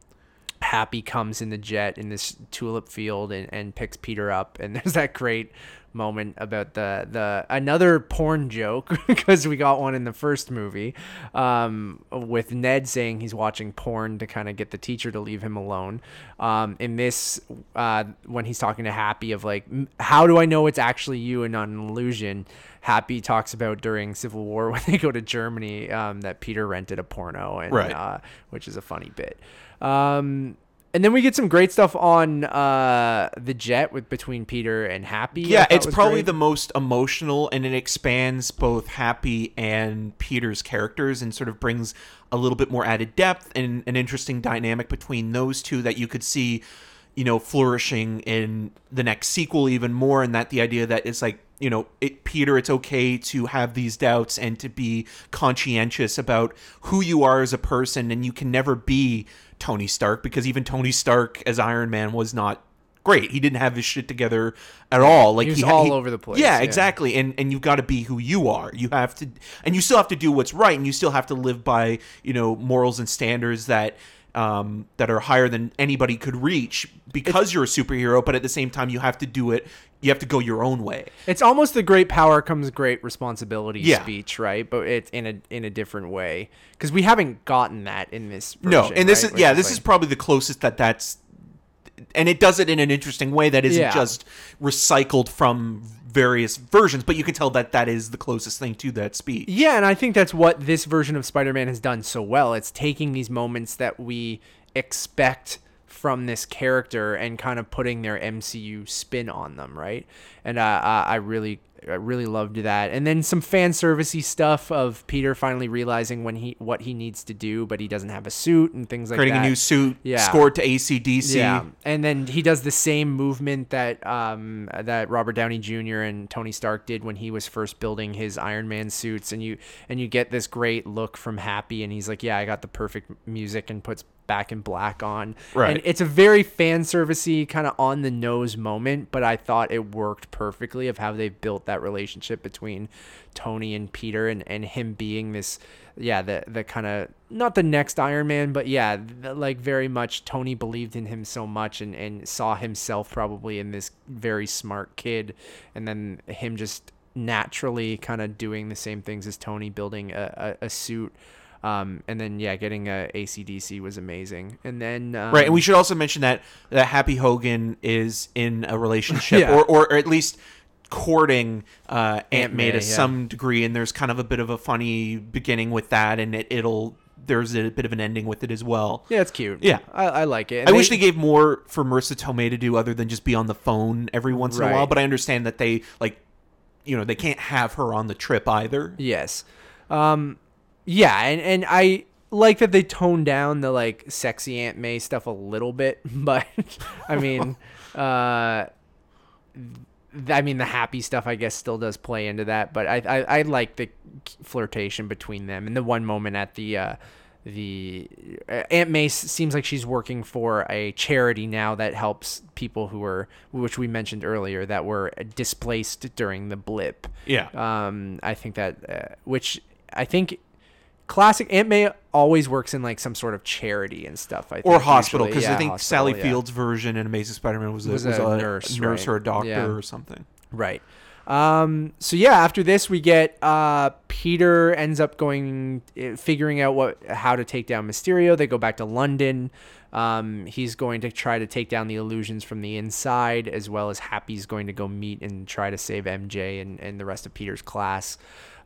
Happy comes in the jet in this tulip field and, and picks Peter up, and *laughs* there's that great moment about the the another porn joke *laughs* because we got one in the first movie um, with Ned saying he's watching porn to kind of get the teacher to leave him alone. Um, in this, uh, when he's talking to Happy of like, how do I know it's actually you and not an illusion? Happy talks about during Civil War *laughs* when they go to Germany um, that Peter rented a porno, and
Right.
uh, which is a funny bit. Um, and then we get some great stuff on uh, the jet with between Peter and Happy.
Yeah, it's probably
great.
the most emotional and it expands both Happy and Peter's characters and sort of brings a little bit more added depth and an interesting dynamic between those two that you could see, you know, flourishing in the next sequel even more and that the idea that it's like you know, it, Peter, it's okay to have these doubts and to be conscientious about who you are as a person, and you can never be Tony Stark because even Tony Stark as Iron Man was not great. He didn't have his shit together at all. Like
He was
ha-
all over the place,
Yeah,
yeah.
exactly. And and you've got to be who you are. You have to, and you still have to do what's right, and you still have to live by you know morals and standards that. Um, that are higher than anybody could reach because you're a superhero, but at the same time, you have to do it. You have to go your own way.
It's almost the great power comes great responsibility
Yeah.
speech, right? But it's in a in a different way because we haven't gotten that in this.
No, and this
right?
is yeah, this
like-
is probably the closest that that's, and it does it in an interesting way that isn't
Yeah.
just recycled from various versions, but you can tell that that is the closest thing to that speech.
Yeah, and I think that's what this version of Spider-Man has done so well. It's taking these moments that we expect from this character and kind of putting their MCU spin on them, right? And uh, I I really I really loved that. And then some fan servicey stuff of Peter finally realizing when he what he needs to do, but he doesn't have a suit and things like
Creating
that.
Creating a new suit,
Yeah.
scored to ACDC.
Yeah, and then he does the same movement that um, that Robert Downey Jr. and Tony Stark did when he was first building his Iron Man suits, and you and you get this great look from Happy, and he's like, "Yeah, I got the perfect music," and puts Back in Black on.
Right.
And it's a very fan servicey kind of on the nose moment, but I thought it worked perfectly of how they've built that relationship between Tony and Peter, and and him being this yeah, the the kind of not the next Iron Man, but yeah, the, like very much Tony believed in him so much and and saw himself probably in this very smart kid, and then him just naturally kind of doing the same things as Tony, building a, a, a suit. Um, and then yeah, getting a ACDC was amazing. And then um,
Right, and we should also mention that that Happy Hogan is in a relationship, *laughs*
Yeah.
or, or at least courting uh, Aunt,
Aunt
May
May,
to
yeah.
some degree, and there's kind of a bit of a funny beginning with that, and it, it'll there's a bit of an ending with it as well.
yeah, it's cute.
Yeah.
I, I like it. And
I wish they gave more for Marisa Tomei to do other than just be on the phone every once in a while, but I understand that they like, you know, they can't have her on the trip either.
Yes. Um yeah, and and I like that they toned down the like sexy Aunt May stuff a little bit, *laughs* but I mean *laughs* uh I mean the happy stuff I guess still does play into that, but I I, I like the flirtation between them and the one moment at the uh the uh, Aunt May seems like she's working for a charity now that helps people who are, which we mentioned earlier, that were displaced during the blip.
Yeah.
Um, I think that, uh, which I think classic Aunt May always works in like some sort of charity and stuff. I think,
or hospital because I think
hospital,
Sally
yeah.
Fields' version in Amazing Spider-Man was a,
Was
was
a
a,
nurse,
nurse
right.
or a doctor
Yeah.
or something.
Right. Um, so yeah, after this we get uh, Peter ends up going uh, figuring out what how to take down Mysterio. They go back to London. Um, he's going to try to take down the illusions from the inside, as well as Happy's going to go meet and try to save MJ and, and the rest of Peter's class.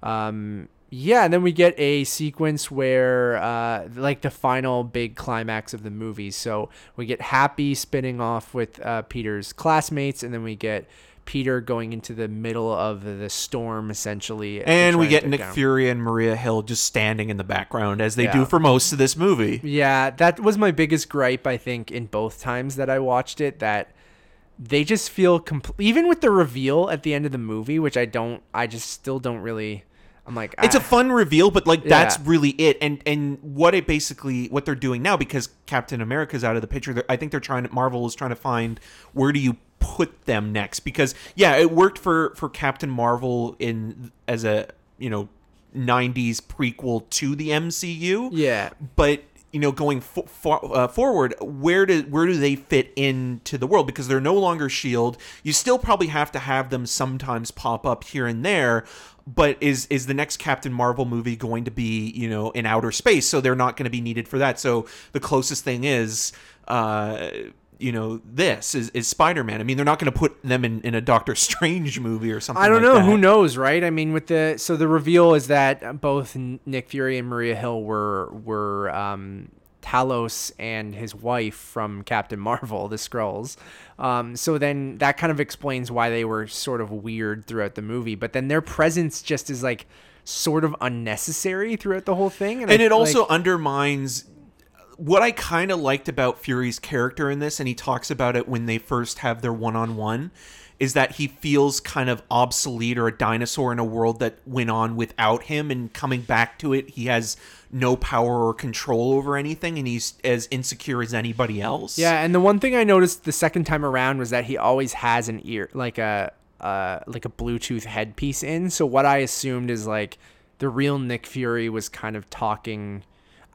Um, yeah, and then we get a sequence where, uh, like the final big climax of the movie. So we get Happy spinning off with uh, Peter's classmates, and then we get Peter going into the middle of the storm, essentially.
And we get Nick
down-
Fury and Maria Hill just standing in the background as they
Yeah.
do for most of this movie.
Yeah, that was my biggest gripe, I think, in both times that I watched it. That they just feel complete, even with the reveal at the end of the movie, which I don't, I just still don't really. I'm like,
It's a
ah.
fun reveal, but like that's
Yeah.
really it. And and what it basically what they're doing now because Captain America's out of the picture. I think they're trying to Marvel is trying to find where do you put them next because yeah, it worked for for Captain Marvel in as a you know 90s prequel to the MCU.
yeah.
but you know going uh, forward where do where do they fit into the world? Because they're no longer shield you still probably have to have them sometimes pop up here and there but is is the next captain marvel movie going to be you know in outer space? So they're not going to be needed for that. So the closest thing is uh you know this is, is spider-man i mean they're not going to put them in, in a doctor strange movie or something
I don't
like
know.
that.
Who knows, right? I mean, with the so the reveal is that both Nick Fury and Maria Hill were were um, Talos and his wife from Captain Marvel, the Skrulls. Um, so then that kind of explains why they were sort of weird throughout the movie. But then their presence just is like sort of unnecessary throughout the whole thing,
and
I-
it also
like-
undermines what I kind of liked about Fury's character in this, and he talks about it when they first have their one-on-one, is that he feels kind of obsolete or a dinosaur in a world that went on without him, and coming back to it, he has no power or control over anything, and he's as insecure as anybody else.
Yeah, and the one thing I noticed the second time around was that he always has an ear, like a uh, like a Bluetooth headpiece in. So what I assumed is like the real Nick Fury was kind of talking.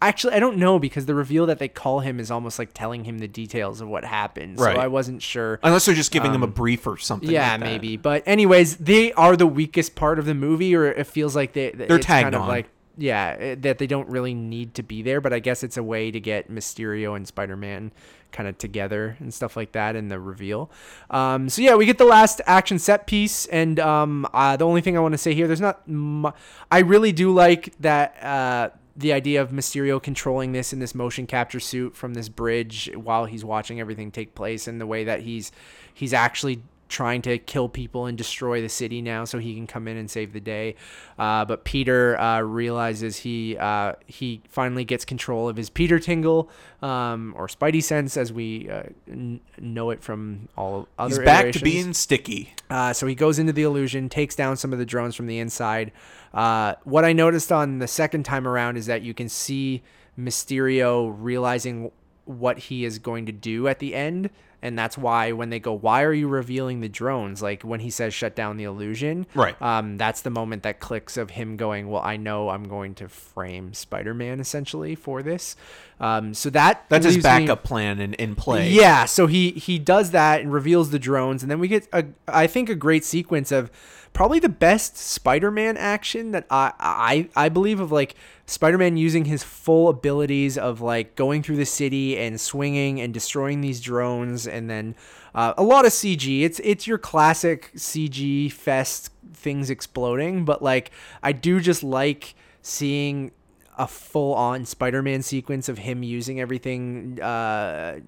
Actually, I don't know because the reveal that they call him is almost like telling him the details of what happened.
Right.
So I wasn't sure.
unless they're just giving him a brief or something.
Um, Yeah,
like that.
maybe. But anyways, they are the weakest part of the movie, or it feels like they
They're tagged
kind of
on.
like yeah eh, that they don't really need to be there. But I guess it's a way to get Mysterio and Spider Man kind of together and stuff like that in the reveal. Um, so yeah, we get the last action set piece, and um, uh, the only thing I want to say here, there's not. Mu- I really do like that. Uh, the idea of Mysterio controlling this in this motion capture suit from this bridge while he's watching everything take place and the way that he's he's actually trying to kill people and destroy the city now so he can come in and save the day. Uh, but Peter uh, realizes he uh, he finally gets control of his Peter Tingle um, or Spidey sense as we uh, n- know it from all other.
He's back to being sticky.
Uh, so he goes into the illusion, takes down some of the drones from the inside. Uh, what I noticed on the second time around is that you can see Mysterio realizing what he is going to do at the end. And that's why when they go, why are you revealing the drones? Like when he says shut down the illusion,
Right.
Um, that's the moment that clicks of him going, well, I know I'm going to frame Spider-Man essentially for this. Um, so that
That's his
leaves me-
backup plan in, in play.
yeah, so he he does that and reveals the drones, and then we get a I think a great sequence of probably the best Spider-Man action that I I I believe of like Spider-Man using his full abilities of like going through the city and swinging and destroying these drones, and then uh, a lot of CG. It's it's your classic CG fest things exploding, but like I do just like seeing a full on Spider-Man sequence of him using everything, uh, uh,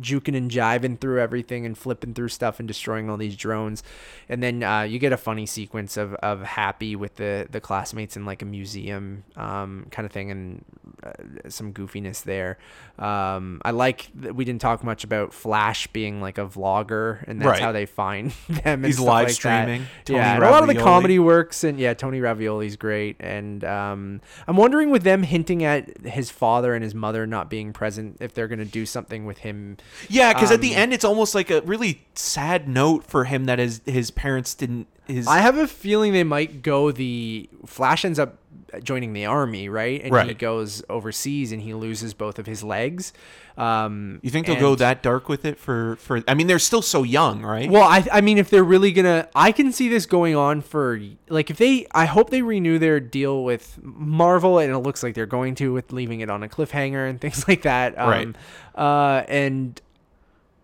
juking and jiving through everything and flipping through stuff and destroying all these drones, and then uh, you get a funny sequence of, of Happy with the the classmates in like a museum um, kind of thing and uh, some goofiness there. Um, I like that we didn't talk much about Flash being like a vlogger, and that's
Right.
how they find *laughs* them.
He's live
like
streaming. Tony
yeah, a lot of the comedy works, and yeah, Tony Revolori's great. And um, I'm wondering with them hinting at his father and his mother not being present, if they're gonna do something with him.
Yeah, because at the
Um,
end, it's almost like a really sad note for him that his his parents didn't. His
I have a feeling they might go the Flash ends up joining the army, right? And he goes overseas and he loses both of his legs. Um,
you think they'll go that dark with it for for? I mean, they're still so young, right?
Well, I, I mean, if they're really gonna, I can see this going on for like if they, I hope they renew their deal with Marvel, and it looks like they're going to with leaving it on a cliffhanger and *laughs* things like that. Um,
Right.
Uh, and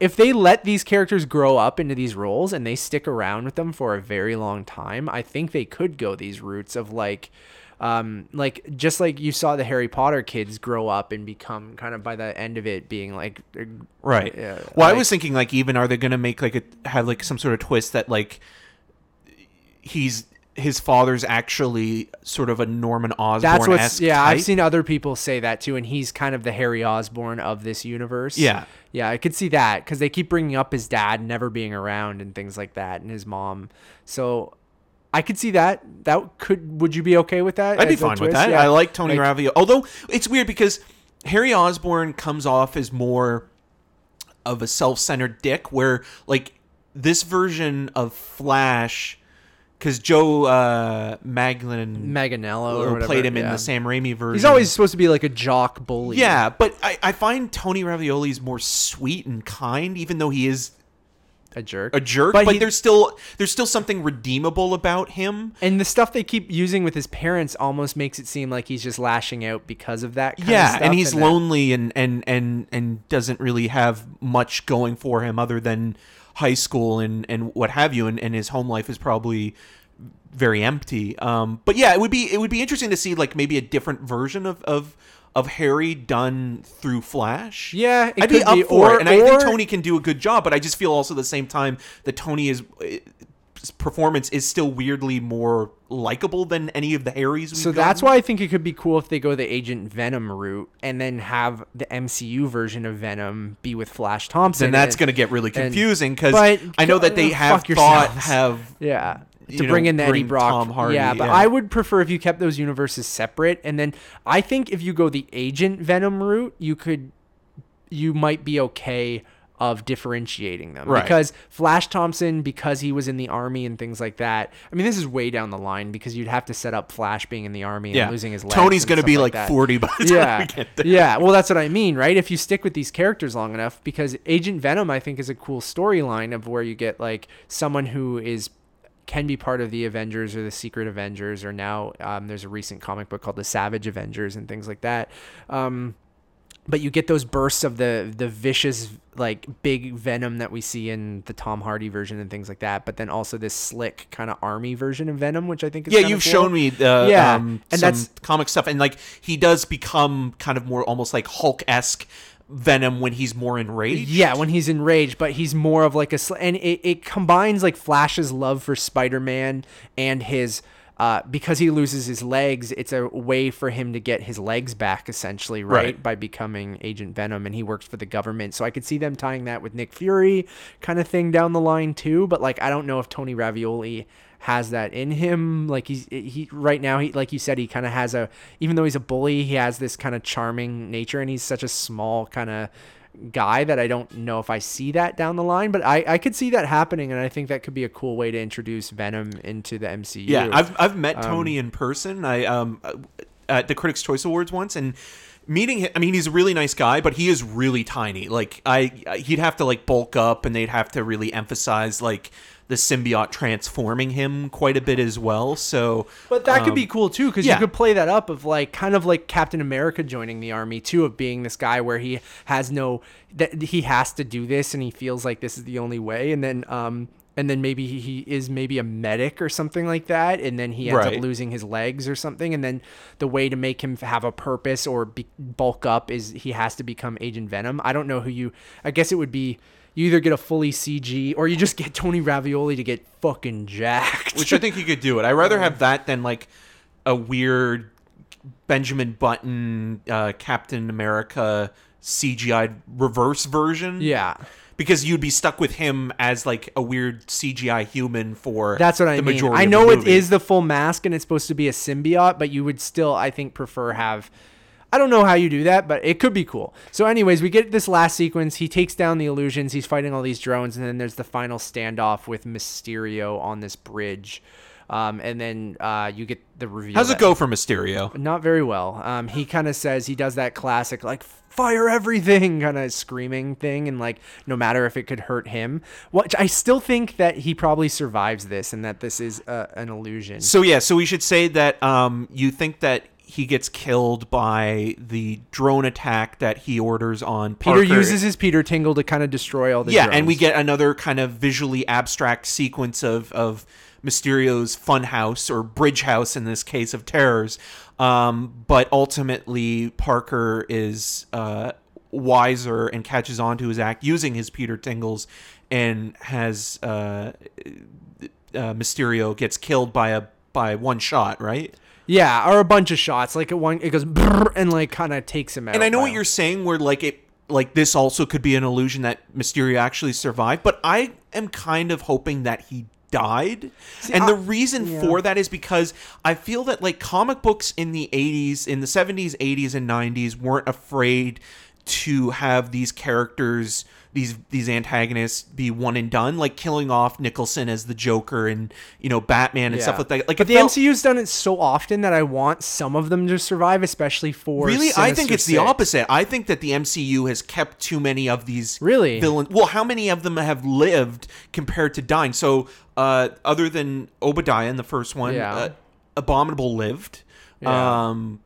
if they let these characters grow up into these roles and they stick around with them for a very long time, I think they could go these routes of like. Um, like just like you saw the Harry Potter kids grow up and become kind of by the end of it being like
right.
yeah,
well, I was thinking like even are they going to make like a have like some sort of twist that like he's his father's actually sort of a Norman Osborn.
That's what's yeah. I've seen other people say that too, and he's kind of the Harry Osborn of this universe.
Yeah.
yeah, I could see that because they keep bringing up his dad never being around and things like that, and his mom. So I could see that. That could. Would you be okay with that?
I'd be fine with that.
Yeah.
I like Tony
Like-
Revolori. Although it's weird because Harry Osborn comes off as more of a self-centered dick, where like this version of Flash, because Joe uh, Maglin
Manganiello or
who
whatever,
played him in the Sam Raimi version.
He's always supposed to be like a jock bully.
yeah, but I, I find Tony Revolori is more sweet and kind, even though he is
a jerk.
a jerk.
But
But,
he-
there's still there's still something redeemable about him.
and the stuff they keep using with his parents almost makes it seem like he's just lashing out because of that. Kind of
yeah
stuff,
and he's
that-
lonely and and and and doesn't really have much going for him other than high school and and what have you and, and his home life is probably very empty um but yeah it would be it would be interesting to see like maybe a different version of of of Harry done through Flash.
Yeah, it
I'd be up
be,
for
or-
it, and I think Tony can do a good job. But I just feel also at the same time that Tony is uh, performance is still weirdly more likable than any of the Harrys. We've
So that's
gotten.
why I think it could be cool if they go the Agent Venom route and then have the MCU version of Venom be with Flash Thompson.
then that's going to get really confusing because I know that they have thought
yourselves.
have
Yeah. To
know,
bring in the Eddie Brock.
Tom Hardy,
yeah, but
yeah.
I would prefer if you kept those universes separate. And then I think if you go the Agent Venom route, you could, you might be okay of differentiating them.
Right.
Because Flash Thompson, because he was in the army and things like that. I mean, this is way down the line because you'd have to set up Flash being in the army and losing his legs.
Tony's
going to
be like,
that.
40 by the time
yeah,
we get there.
yeah. Well, that's what I mean, right? If you stick with these characters long enough, because Agent Venom, I think, is a cool storyline of where you get like someone who is can be part of the Avengers or the Secret Avengers, or now um, there's a recent comic book called the Savage Avengers and things like that. Um, but you get those bursts of the the vicious like big venom that we see in the Tom Hardy version and things like that. But then also this slick kind of army version of Venom, which I think is
yeah you've
cool.
shown me uh,
Yeah,
um,
and
some
that's-
comic stuff and like he does become kind of more almost like hulk-esque Venom when he's more enraged.
Yeah, when he's enraged, but he's more of like a sl- and it, it combines like Flash's love for Spider-Man and his uh, because he loses his legs, it's a way for him to get his legs back essentially, right?
Right.
By becoming Agent Venom and he works for the government. So I could see them tying that with Nick Fury kind of thing down the line too, but like I don't know if Tony Revolori has that in him like he's he right now he like you said he kind of has a even though he's a bully he has this kind of charming nature and he's such a small kind of guy that I don't know if I see that down the line, but I, I could see that happening, and I think that could be a cool way to introduce Venom into the MCU.
Yeah, I've I've met Tony in person. I um at the Critics' Choice Awards once, and meeting him. I mean, he's a really nice guy, but he is really tiny. Like I, he'd have to like bulk up, and they'd have to really emphasize like the symbiote transforming him quite a bit as well. So,
But that could
um,
be cool too, because
yeah.
you could play that up of like kind of like Captain America joining the army too, of being this guy where he has no that he has to do this and he feels like this is the only way, and then um and then maybe he- he is maybe a medic or something like that, and then he ends
Right.
up losing his legs or something, and then the way to make him have a purpose or be, bulk up is he has to become Agent Venom. I don't know who you. I guess it would be. You either get a fully CG or you just get Tony Revolori to get fucking jacked.
which I think he could do it. I'd rather have that than like a weird Benjamin Button uh, Captain America CGI reverse version.
yeah.
because you'd be stuck with him as like a weird CGI human for
That's what I
the
mean. I know it is the full mask and it's supposed to be a symbiote, but you would still, I think, prefer have. I don't know how you do that, but it could be cool. So, anyways, we get this last sequence. He takes down the illusions. He's fighting all these drones, and then there's the final standoff with Mysterio on this bridge. Um, and then uh, you get the reveal.
How's it go for Mysterio?
Not very well. Um, he kind of says he does that classic like fire everything *laughs* kind of screaming thing, and like no matter if it could hurt him. Which I still think that he probably survives this, and that this is uh, an illusion.
So yeah, so we should say that um, you think that he gets killed by the drone attack that he orders on
Peter uses his Peter Tingle to kind of destroy all the
yeah, and we get another kind of visually abstract sequence of of Mysterio's funhouse or bridge house in this case of terrors. Um, but ultimately, Parker is uh, wiser and catches on to his act using his Peter Tingles and has uh, uh, Mysterio gets killed by a by one shot, right?
Yeah, or a bunch of shots. Like it one, it goes and like kind of takes him out.
And I know what you're saying, where like it, like this also could be an illusion that Mysterio actually survived, but I am kind of hoping that he died. and the reason
yeah.
for that is because I feel that like comic books in the 80s, in the 70s, 80s, and 90s weren't afraid to have these characters. These these antagonists be one and done, like killing off Nicholson as the Joker and you know Batman and stuff like that. Like
but the
felt-
MCU's done it so often that I want some of them to survive, especially for
Really, I think
Sinister
it's the opposite. I think that the MCU has kept too many of these
Really?
villains. Well, how many of them have lived compared to dying? So, uh, other than Obadiah in the first one,
Yeah.
uh, Abominable lived.
Yeah.
Um,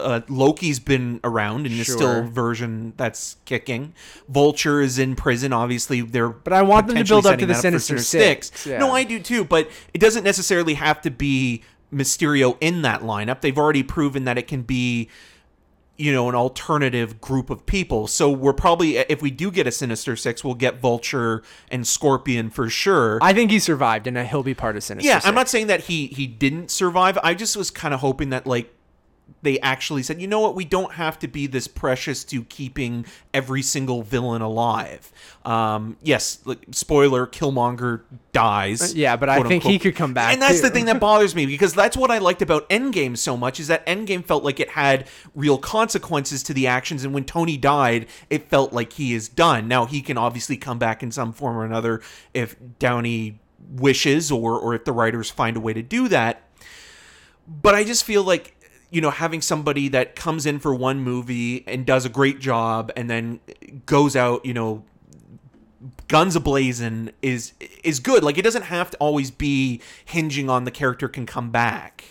uh, Loki's been around the
Sure.
still version that's kicking. Vulture is in prison. Obviously, they're but
I want them to build up to the Sinister Six, yeah.
No, I do too. But it doesn't necessarily have to be Mysterio in that lineup. They've already proven that it can be you know an alternative group of people so we're probably if we do get a sinister six we'll get vulture and scorpion for sure
I think he survived, and he'll be part of Sinister.
yeah i'm not saying that he he didn't survive i just was kind of hoping that like they actually said you know what we don't have to be this precious to keeping every single villain alive um yes like, spoiler killmonger dies
Yeah, but I think he could come back.
and that's
too.
the thing that bothers me because that's what I liked about Endgame so much is that Endgame felt like it had real consequences to the actions, and when Tony died, it felt like he is done. Now he can obviously come back in some form or another if Downey wishes, or or if the writers find a way to do that. But I just feel like you know having somebody that comes in for one movie and does a great job, and then goes out, you know, guns ablazing is is good. Like it doesn't have to always be hinging on the character can come back.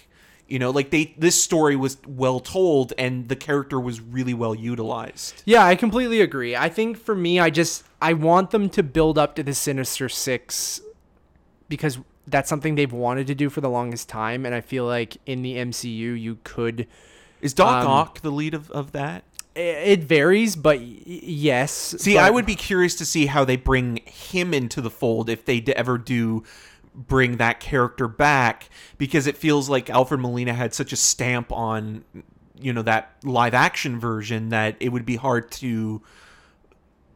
You know, like they this story was well told and the character was really well utilized.
Yeah, I completely agree. I think for me, I just I want them to build up to the Sinister Six because that's something they've wanted to do for the longest time, and I feel like in the MCU you could.
Is Doc
Um,
Ock the lead of, of that?
it varies, but y- yes.
See,
but-
I would be curious to see how they bring him into the fold if they d- ever do bring that character back because it feels like Alfred Molina had such a stamp on you know that live action version that it would be hard to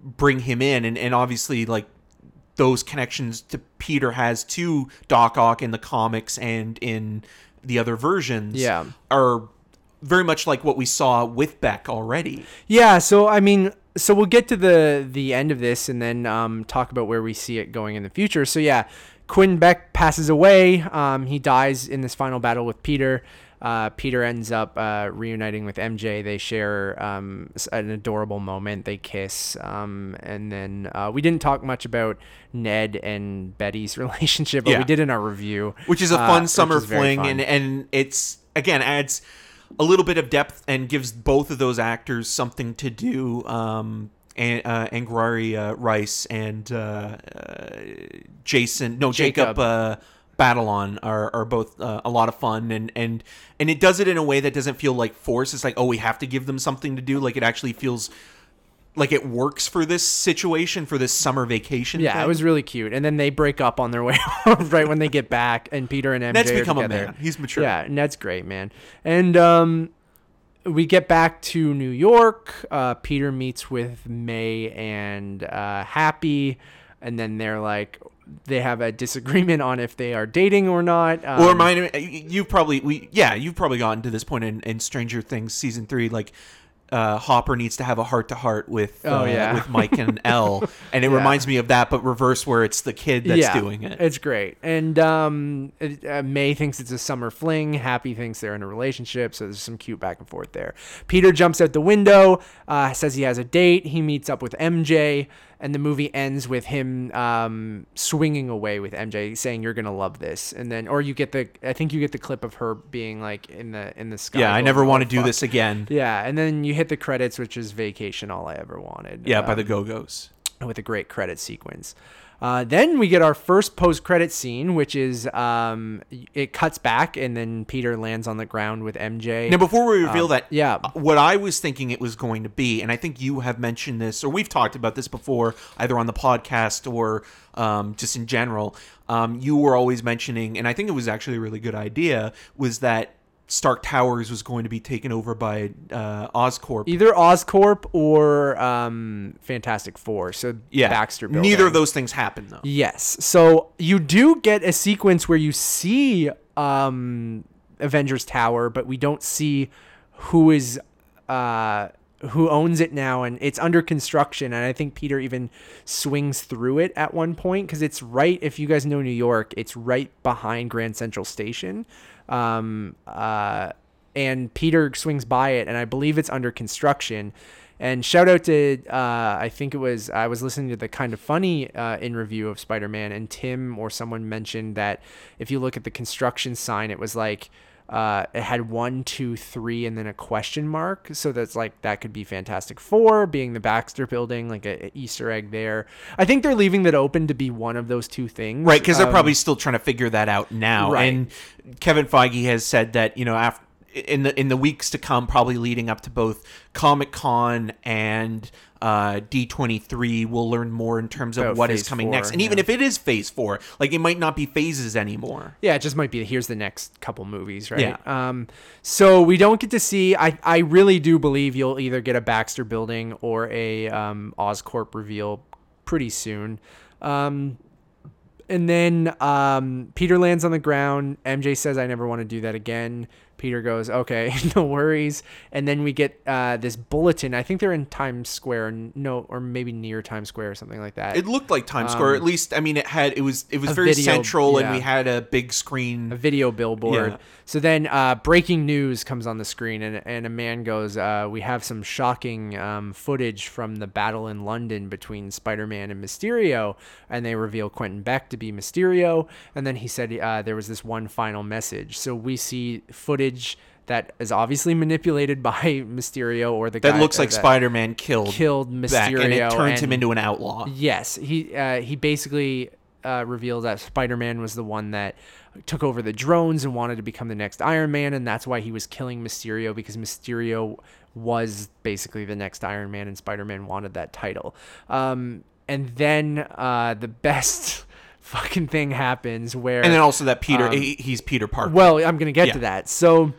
bring him in and, and obviously like those connections to Peter has to Doc Ock in the comics and in the other versions
Yeah.
are very much like what we saw with Beck already.
Yeah, so I mean, so we'll get to the the end of this and then um, talk about where we see it going in the future. So yeah, Quinn Beck passes away. Um, he dies in this final battle with Peter. Uh, Peter ends up uh, reuniting with MJ. They share um, an adorable moment. They kiss, um, and then uh, we didn't talk much about Ned and Betty's *laughs* relationship, but
Yeah.
we did in our review,
which is a
uh,
fun summer fling
fun.
and and it's again adds a little bit of depth and gives both of those actors something to do um and uh, Angourie uh, Rice and uh, uh, Jason no Jacob,
Jacob.
Uh, on are, are both uh, a lot of fun and and and it does it in a way that doesn't feel like force it's like oh we have to give them something to do like it actually feels like it works for this situation for this summer vacation
Yeah,
thing.
it was really cute. And then they break up on their way *laughs* right when they get back, and Peter and MJ
Ned's become a man. He's mature.
Yeah, Ned's great, man. And um, we get back to New York. Uh, Peter meets with May and uh, Happy, and then they're like, they have a disagreement on if they are dating or not. Um,
or remind me, you've probably we yeah you've probably gotten to this point in, in Stranger Things season three like. Uh, Hopper needs to have a heart to heart with uh,
Oh, yeah.
with Mike and *laughs* El, and it
Yeah.
reminds me of that, but reverse where it's the kid that's doing it.
It's great. And um, it- uh, May thinks it's a summer fling. Happy thinks they're in a relationship. So there's some cute back and forth there. Peter jumps out the window, uh, says he has a date. He meets up with MJ, and the movie ends with him um, swinging away with MJ, saying, "You're gonna love this." And then, or you get the, I think you get the clip of her being like in the in the sky.
yeah, I never
"Oh,
want to do
fuck."
this again.
Yeah, and then you hit the credits, which is Vacation, all I ever wanted.
Yeah, by
Um,
the Go Go's.
with a great credit sequence. Uh, then we get our first post-credit scene, which is um, it cuts back and then Peter lands on the ground with MJ.
Now, before we reveal
Um,
that,
yeah.
uh, what I was thinking it was going to be, and I think you have mentioned this, or we've talked about this before, either on the podcast or um, just in general. Um, you were always mentioning, and I think it was actually a really good idea, was that Stark Towers was going to be taken over by uh, Oscorp.
Either Oscorp or um, Fantastic Four. So
yeah,
Baxter building.
Neither of those things happened though.
Yes. So you do get a sequence where you see um, Avengers Tower, but we don't see who is uh, who owns it now, and it's under construction. And I think Peter even swings through it at one point because it's right. If you guys know New York, it's right behind Grand Central Station. Um, uh, and Peter swings by it, and I believe it's under construction. And shout out to uh, I think it was I was listening to the Kinda Funny uh, in review of Spider Man, and Tim or someone mentioned that if you look at the construction sign, it was like uh, it had one, two, three, and then a question mark. So that's like that could be Fantastic Four, being the Baxter Building, like a, a Easter egg there. I think they're leaving that open to be one of those two things,
Right, because they're
Um,
probably still trying to figure that out now.
Right.
And Kevin Feige has said that you know after in the in the weeks to come, probably leading up to both Comic Con and uh, D twenty three, we'll learn more in terms of
About
what is
phase
coming
four,
next. And even
yeah.
if it is Phase Four, like it might not be phases anymore.
Yeah, it just might be here's the next couple movies, right?
Yeah.
Um, so we don't get to see. I I really do believe you'll either get a Baxter Building or a um, Oscorp reveal pretty soon. Um, and then um, Peter lands on the ground. MJ says, "I never want to do that again." Peter goes, "Okay, *laughs* no worries." And then we get uh, this bulletin. I think they're in Times Square, no, or maybe near Times Square or something like that.
It looked like Times Square. At least, I mean, it had it was it was
Um,
very
video,
central, and we had a big screen, a
video billboard.
Yeah.
So then uh, breaking news comes on the screen, and, and a man goes, uh, We have some shocking um, footage from the battle in London between Spider Man and Mysterio. And they reveal Quentin Beck to be Mysterio. And then he said uh, there was this one final message. So we see footage that is obviously manipulated *laughs* by Mysterio or the guy
That looks like Spider Man killed
killed
Beck, and it
Mysterio
turns him into an outlaw.
Yes, he uh, he basically uh, reveals that Spider-Man was the one that took over the drones and wanted to become the next Iron Man, and that's why he was killing Mysterio because Mysterio was basically the next Iron Man, and Spider-Man wanted that title. Um, and then uh, the best *laughs* fucking thing happens where
And then also that Peter,
Um,
he, he's Peter Parker.
well, I'm going to get
Yeah.
to that. So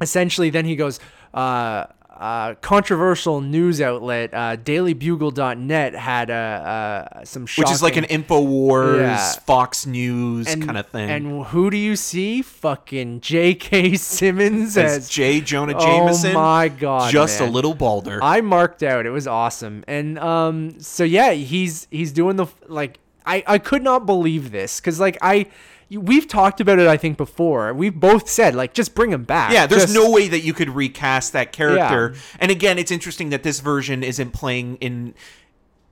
essentially, then he goes, uh, uh, controversial news outlet, uh, dailybugle.net had uh, uh, some shocking...
which is like an Infowars,
Yeah.
Fox News kind of thing.
And who do you see? Fucking J.K. Simmons
as
as
J. Jonah jameson Oh
my God,
just
man.
a little balder.
I marked out. It was awesome. And um so yeah, he's he's doing the like I I could not believe this cuz like I we've talked about it I think before. We've both said like just bring him back.
yeah, there's
Just-
no way that you could recast that character.
Yeah.
And again, it's interesting that this version isn't playing in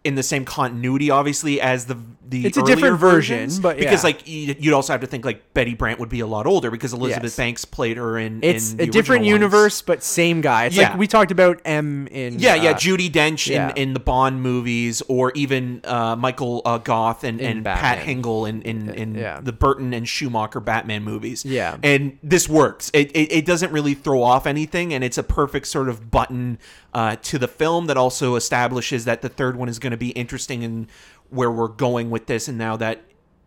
in the same continuity, obviously, as the the
It's a
earlier
different version,
versions,
but
because like you- you'd also have to think like Betty Brant would be a lot older because Elizabeth
Yes.
Banks played her in.
It's
in the
a different
ones.
universe but same guy. It's
Yeah.
like we talked about M in
Yeah, yeah,
uh,
Judi Dench
yeah.
in, in the Bond movies, or even uh, Michael uh, Gough and, and Pat. Hingle in, in, in
yeah.
the Burton and Schumacher Batman movies.
Yeah.
and this works. It, it, it doesn't really throw off anything, and it's a perfect sort of button uh, to the film that also establishes that the third one is going to be interesting in where we're going with this. And now that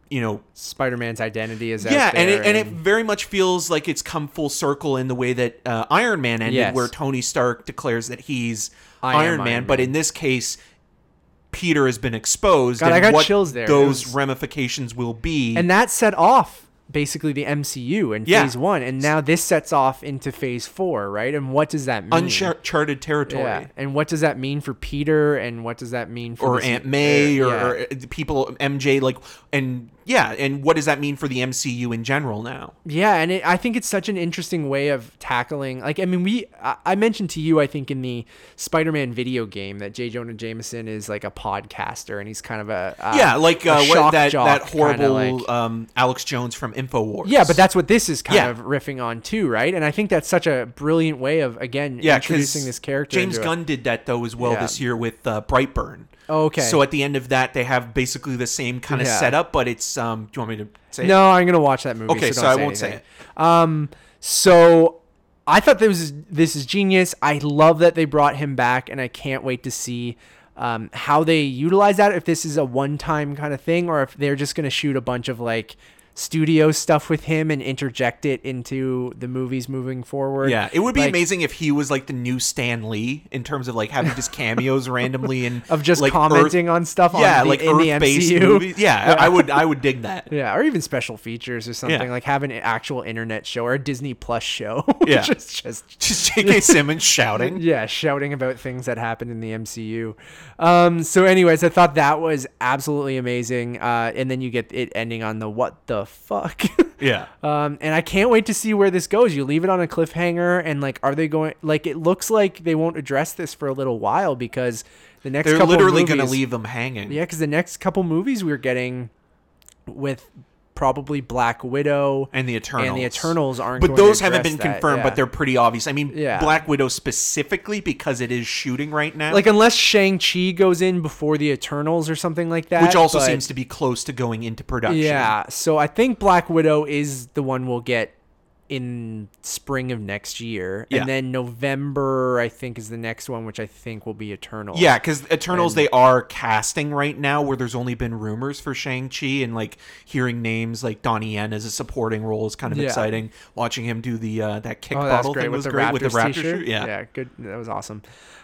you know
Spider-Man's identity is
yeah,
out there
and it, and it very much feels like it's come full circle in the way that uh, Iron Man ended,
Yes.
where Tony Stark declares that he's Iron Man,
Iron
but in this case, Peter has been exposed,
God,
and
I got
what
chills there.
Those
was-
ramifications will be.
and that set off basically the MCU in
Yeah.
phase 1 and now this sets off into phase 4, right? And what does that mean?
uncharted territory.
Yeah, and what does that mean for Peter? And what does that mean for
Or Aunt May,
uh,
or,
yeah.
or uh, people, MJ, like, and yeah, and what does that mean for the MCU in general now?
Yeah, and it, I think it's such an interesting way of tackling. Like, I mean, we I, I mentioned to you, I think, in the Spider-Man video game that J. Jonah Jameson is like a podcaster, and he's kind of a uh,
yeah, like
a
uh, what that that horrible
like-
um, Alex Jones from Infowars.
yeah, but that's what this is kind
Yeah.
of riffing on too, right? And I think that's such a brilliant way of again
yeah,
introducing this character.
James
a-
Gunn did that though as well
Yeah.
this year with uh, Brightburn.
Oh, okay.
So at the end of that, they have basically the same kind of
Yeah.
setup, but it's um. Do you want me to say? it?
No, I'm gonna watch that movie.
Okay,
so,
so I won't say
anything. Um, so I thought this was this is genius. I love that they brought him back, and I can't wait to see um, how they utilize that. If this is a one-time kind of thing, or if they're just gonna shoot a bunch of like studio stuff with him and interject it into the movies moving forward.
Yeah, it would be
Like,
amazing if he was like the new Stan Lee in terms of like having just *laughs* cameos randomly and
of just
like,
commenting on stuff.
yeah,
on the,
like
in the MCU.
movies. Yeah, I I would I would dig that. *laughs*
Yeah, or even special features or something
Yeah.
like have an actual internet show or a Disney Plus show. *laughs*
Yeah.
just just
Just J.K. Simmons shouting.
yeah, shouting about things that happened in the MCU. Um, so, anyways, I thought that was absolutely amazing. Uh, and then you get it ending on the what the fuck. *laughs*
Yeah.
um, and I can't wait to see where this goes. You leave it on a cliffhanger, and like, are they going? Like, it looks like they won't address this for a little while because the next
They're
couple
literally going to leave them hanging.
Yeah, because the next couple movies we're getting with probably Black Widow
And the Eternals.
and the Eternals aren't.
But
going to
those haven't been
that,
confirmed,
yeah.
but they're pretty obvious. I mean,
Yeah.
Black Widow specifically because it is shooting right now.
like unless Shang Chi goes in before the Eternals or something like that,
which also
but-
seems to be close to going into production.
Yeah, so I think Black Widow is the one we'll get in spring of next year,
Yeah.
and then November I think is the next one, which I think will be Eternal.
Yeah, because Eternals
And-
they are casting right now, where there's only been rumors for Shang Chi, and like hearing names like Donnie Yen as a supporting role is kind of
Yeah.
exciting. Watching him do the uh, that kick
Oh,
bottle
great
thing
with
was
the
great
Raptors
with the Raptor
t-shirt.
shoot. Yeah.
yeah, good. That was awesome.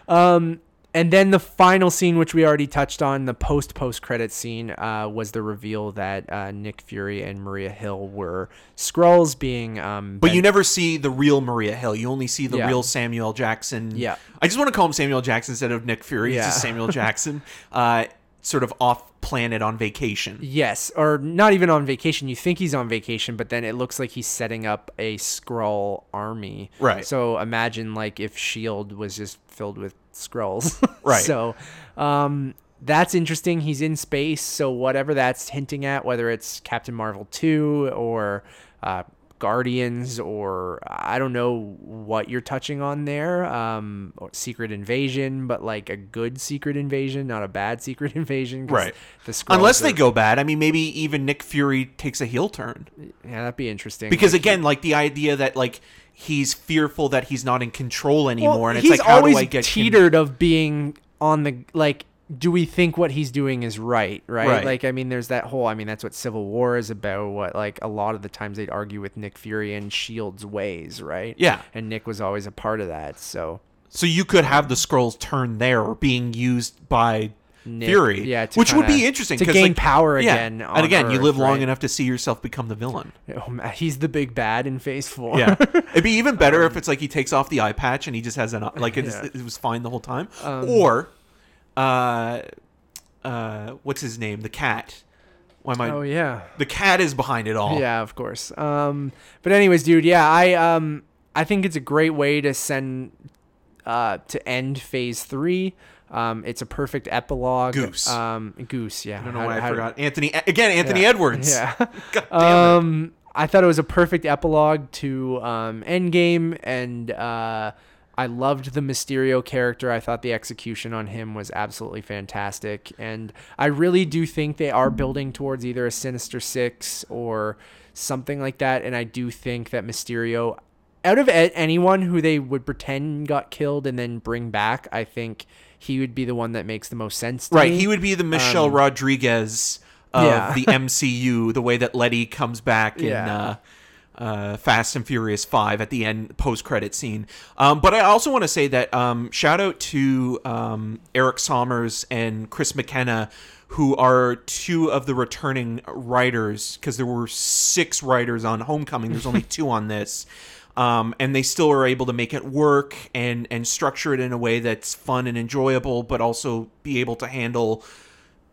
Um, and then the final scene, which we already touched on, the post post credit scene, uh, was the reveal that uh, Nick Fury and Maria Hill were Skrulls, being. Um,
But
Ben-
you never see the real Maria Hill. You only see the
Yeah.
real Samuel Jackson.
Yeah.
I just want to call him Samuel Jackson instead of Nick Fury.
Yeah.
just Samuel *laughs* Jackson. Uh, sort of off planet on vacation.
Yes, or not even on vacation. You think he's on vacation, but then it looks like he's setting up a Skrull army.
Right.
So imagine like if Shield was just filled with Skrulls. *laughs*
Right.
So, um, that's interesting. He's in space, so whatever that's hinting at, whether it's Captain Marvel two or uh, Guardians or I don't know what you're touching on there, um, or Secret Invasion, but like a good Secret Invasion, not a bad *laughs* Secret Invasion.
Right.
The
Unless they go bad. I mean, maybe even Nick Fury takes a heel turn.
yeah, that'd be interesting.
Because
Like,
again, like the idea that like he's fearful that he's not in control anymore,
well,
and it's
he's
like, how
always
do I get him-
teetered of being on the like. Do we think what he's doing is right, right?
Right.
Like, I mean, there's that whole. I mean, that's what Civil War is about. What like a lot of the times they'd argue with Nick Fury and Shield's ways, right?
Yeah.
and Nick was always a part of that. So
So you could have the Skrulls turn there being used by
Nick-
Fury,
yeah,
which would be interesting
to gain
like,
power
yeah.
again on
And again, you live long
right?
enough to see yourself become the villain.
Oh, he's the big bad in Phase Four.
Yeah, *laughs* it'd be even better if it's like he takes off the eye patch and he just has an like
Um, *laughs* Yeah.
it was fine the whole time,
Um,
or uh, uh, what's his name? The cat. Why am I?
oh yeah.
The cat is behind it all.
Yeah, of course. Um, but anyways, dude, yeah, I um, I think it's a great way to send, uh, to end Phase Three. Um, it's a perfect epilogue.
Goose.
Um, Goose. Yeah.
I don't know
How-
why I forgot Anthony again. Anthony
yeah.
Edwards.
Yeah. *laughs*
God damn it.
um, I thought it was a perfect epilogue to um, Endgame, and uh, I loved the Mysterio character. I thought the execution on him was absolutely fantastic, and I really do think they are building towards either a Sinister Six or something like that. And I do think that Mysterio, out of anyone who they would pretend got killed and then bring back, I think he would be the one that makes the most sense. To
Right,
me.
he would be the Michelle Rodriguez of
Um, Yeah.
the MCU, the way that Letty comes back in uh, uh, Fast and Furious Five at the end post credit scene. Um, but I also want to say that um, shout out to um, Erik Sommers and Chris McKenna. Who are two of the returning writers? Because there were six writers on Homecoming. There's only *laughs* two on this, um, and they still are able to make it work and and structure it in a way that's fun and enjoyable, but also be able to handle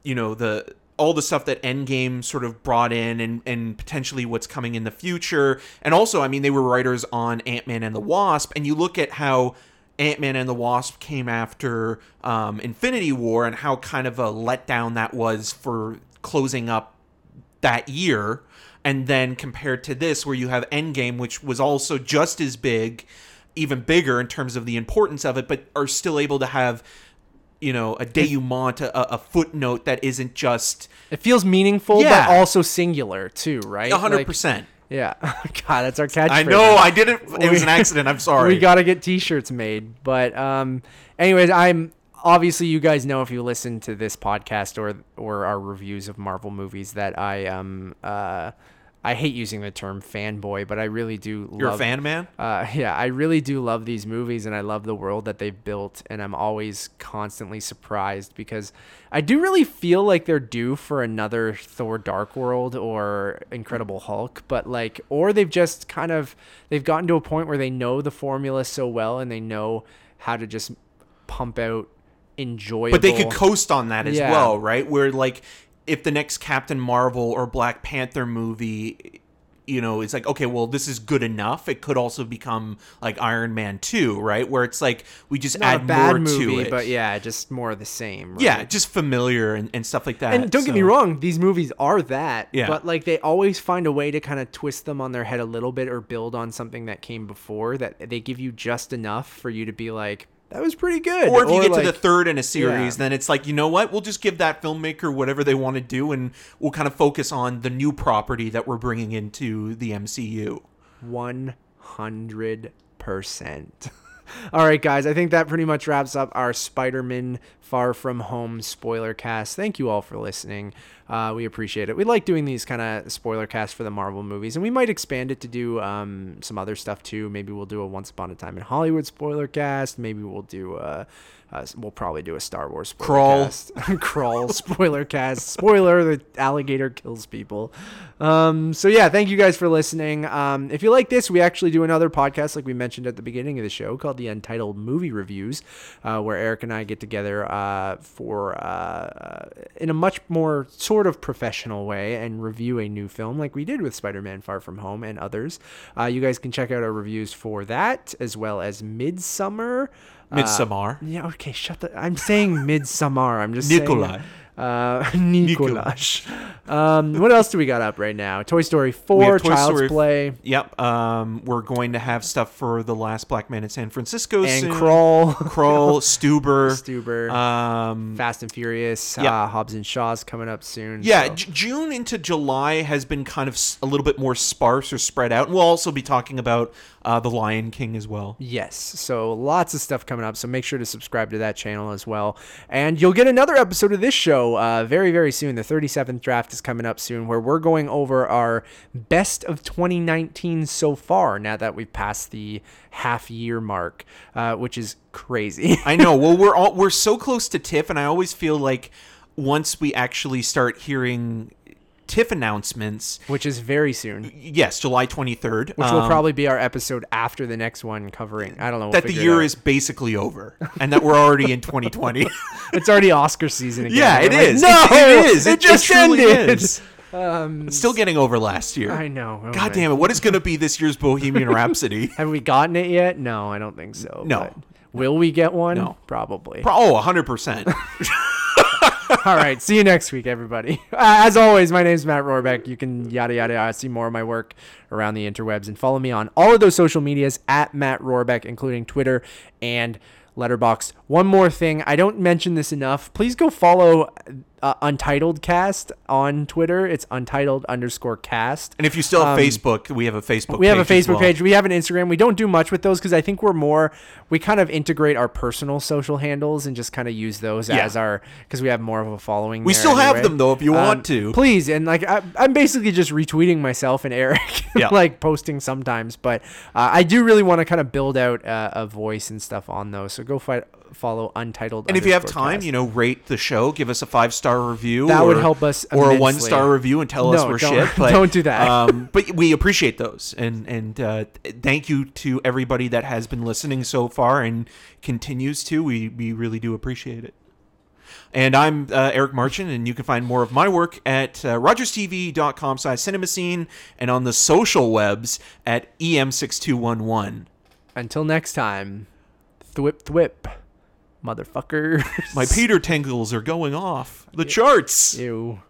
you know the all the stuff that Endgame sort of brought in and and potentially what's coming in the future. And also, I mean, they were writers on Ant-Man and the Wasp and you look at how Ant-Man and the Wasp came after um, Infinity War and how kind of a letdown that was for closing up that year. And then compared to this, where you have Endgame, which was also just as big, even bigger in terms of the importance of it, but are still able to have, you know, a denouement, a, a footnote that isn't just
It feels meaningful,
Yeah.
but also singular too, right?
a hundred
Like-
percent.
Yeah. *laughs* God, that's our catchphrase.
I know I didn't. It was an accident. I'm *laughs* sorry.
We got to get t-shirts made. But um anyways, I'm obviously you guys know if you listen to this podcast or or our reviews of Marvel movies that I um uh I hate using the term fanboy, but I really do
You're a
love
fan, man.
uh, yeah, I really do love these movies and I love the world that they've built. And I'm always constantly surprised because I do really feel like they're due for another Thor Dark World or Incredible Hulk. But like, or they've just kind of, they've gotten to a point where they know the formula so well and they know how to just pump out enjoyable.
But they could coast on that as
Yeah.
well, right? Where like if the next Captain Marvel or Black Panther movie, you know, it's like okay, well, this is good enough. It could also become like Iron Man two, right? Where it's like we just
not
add
a bad
more
movie,
to it.
but yeah, just more of the same. Right?
yeah, just familiar and, and stuff like that.
And don't get me wrong, these movies are that.
Yeah.
But like they always find a way to kind of twist them on their head a little bit or build on something that came before that they give you just enough for you to be like, that was pretty good.
Or if you get to the third in a series,
Yeah.
then it's like, you know what? We'll just give that filmmaker whatever they want to do, and we'll kind of focus on the new property that we're bringing into the MCU.
100%. *laughs* All right, guys, I think that pretty much wraps up our Spider Man Far From Home spoiler cast. Thank you all for listening. Uh, we appreciate it. We like doing these kind of spoiler casts for the Marvel movies, and we might expand it to do um, some other stuff too. Maybe we'll do a Once Upon a Time in Hollywood spoiler cast. Maybe we'll do a. Uh, we'll probably do a Star Wars spoiler
Crawl.
cast. *laughs* Crawl *laughs* spoiler cast. Spoiler: the alligator kills people. Um, so yeah, thank you guys for listening. Um, if you like this, we actually do another podcast, like we mentioned at the beginning of the show, called the Untitled Movie Reviews, uh, where Eric and I get together uh, for uh, in a much more sort of professional way and review a new film, like we did with Spider-Man: Far From Home and others. Uh, you guys can check out our reviews for that as well as Midsummer. Uh,
Midsommar.
yeah, okay, shut the. I'm saying *laughs* Midsummer. I'm just
Nikolai.
Saying, Uh, *laughs* Nicolas. um, what else do we got up right now? Toy Story 4,
Toy
Child's
Story-
Play,
Yep. Um, we're going to have stuff for the last Black Man in San Francisco
and
soon.
Crawl. *laughs*
Kroll, Stuber.
Stuber.
Um,
Fast and Furious.
yeah.
Uh, Hobbs and Shaw's coming up soon.
yeah,
so-
J- June into July has been kind of a little bit more sparse or spread out. And we'll also be talking about uh, The Lion King as well.
Yes. So lots of stuff coming up. So make sure to subscribe to that channel as well. And you'll get another episode of this show uh, very, very soon. The 37th draft is coming up soon where we're going over our best of 2019 so far now that we've passed the half year mark, uh, which is crazy. *laughs*
I know. Well, we're all we're so close to TIFF, and I always feel like once we actually start hearing TIFF announcements,
which is very soon.
yes, July twenty third,
Which will um, probably be our episode after the next one covering. I don't know. we'll
that the year is basically over, and that we're already in twenty twenty. *laughs*
It's already Oscar season again.
yeah,
We're like. No,
it, it is.
It, just
truly
ended.
is. Um, it's still getting over last year.
I know. Oh,
God damn it! What is going to be this year's Bohemian *laughs* Rhapsody?
Have we gotten it yet? No, I don't think so.
No.
Will we get one?
No.
Probably.
Pro- Oh, 100 percent. *laughs*
All right. See you next week, everybody. *laughs* Uh, as always, my name is Matt Rohrbeck. You can yada yada yada see more of my work around the interwebs and follow me on all of those social medias at Matt Rohrbeck, including Twitter and Letterboxd. One more thing, I don't mention this enough. Please go follow uh, Untitled Cast on Twitter. It's Untitled underscore Cast.
And if you still have
Um,
Facebook, we have a Facebook.
We have a Facebook
well.
page. We have an Instagram. We don't do much with those because I think we're more. We kind of integrate our personal social handles and just kind of use those
Yeah.
as our because we have more of a following.
We still have them, though, if you
Um,
want to.
Please and like I, I'm basically just retweeting myself and Eric, *laughs*
Yeah.
like posting sometimes. But uh, I do really want to kind of build out uh, a voice and stuff on those. So go fi- follow Untitled.
And if you have time,
cast.
you know, rate the show, give us a five star review.
That would help us
Or a one star review and tell us we're
don't-
shit. *laughs* But,
don't do that.
um, but we appreciate those, and and uh, thank you to everybody that has been listening so far and continues to. We we really do appreciate it. And I'm uh, Eric Marchand, and you can find more of my work at uh, rogerstv.com slash cinemascene and on the social webs at E em6211.
until next time, thwip thwip, motherfucker.
My Peter tangles are going off the charts.
Ew.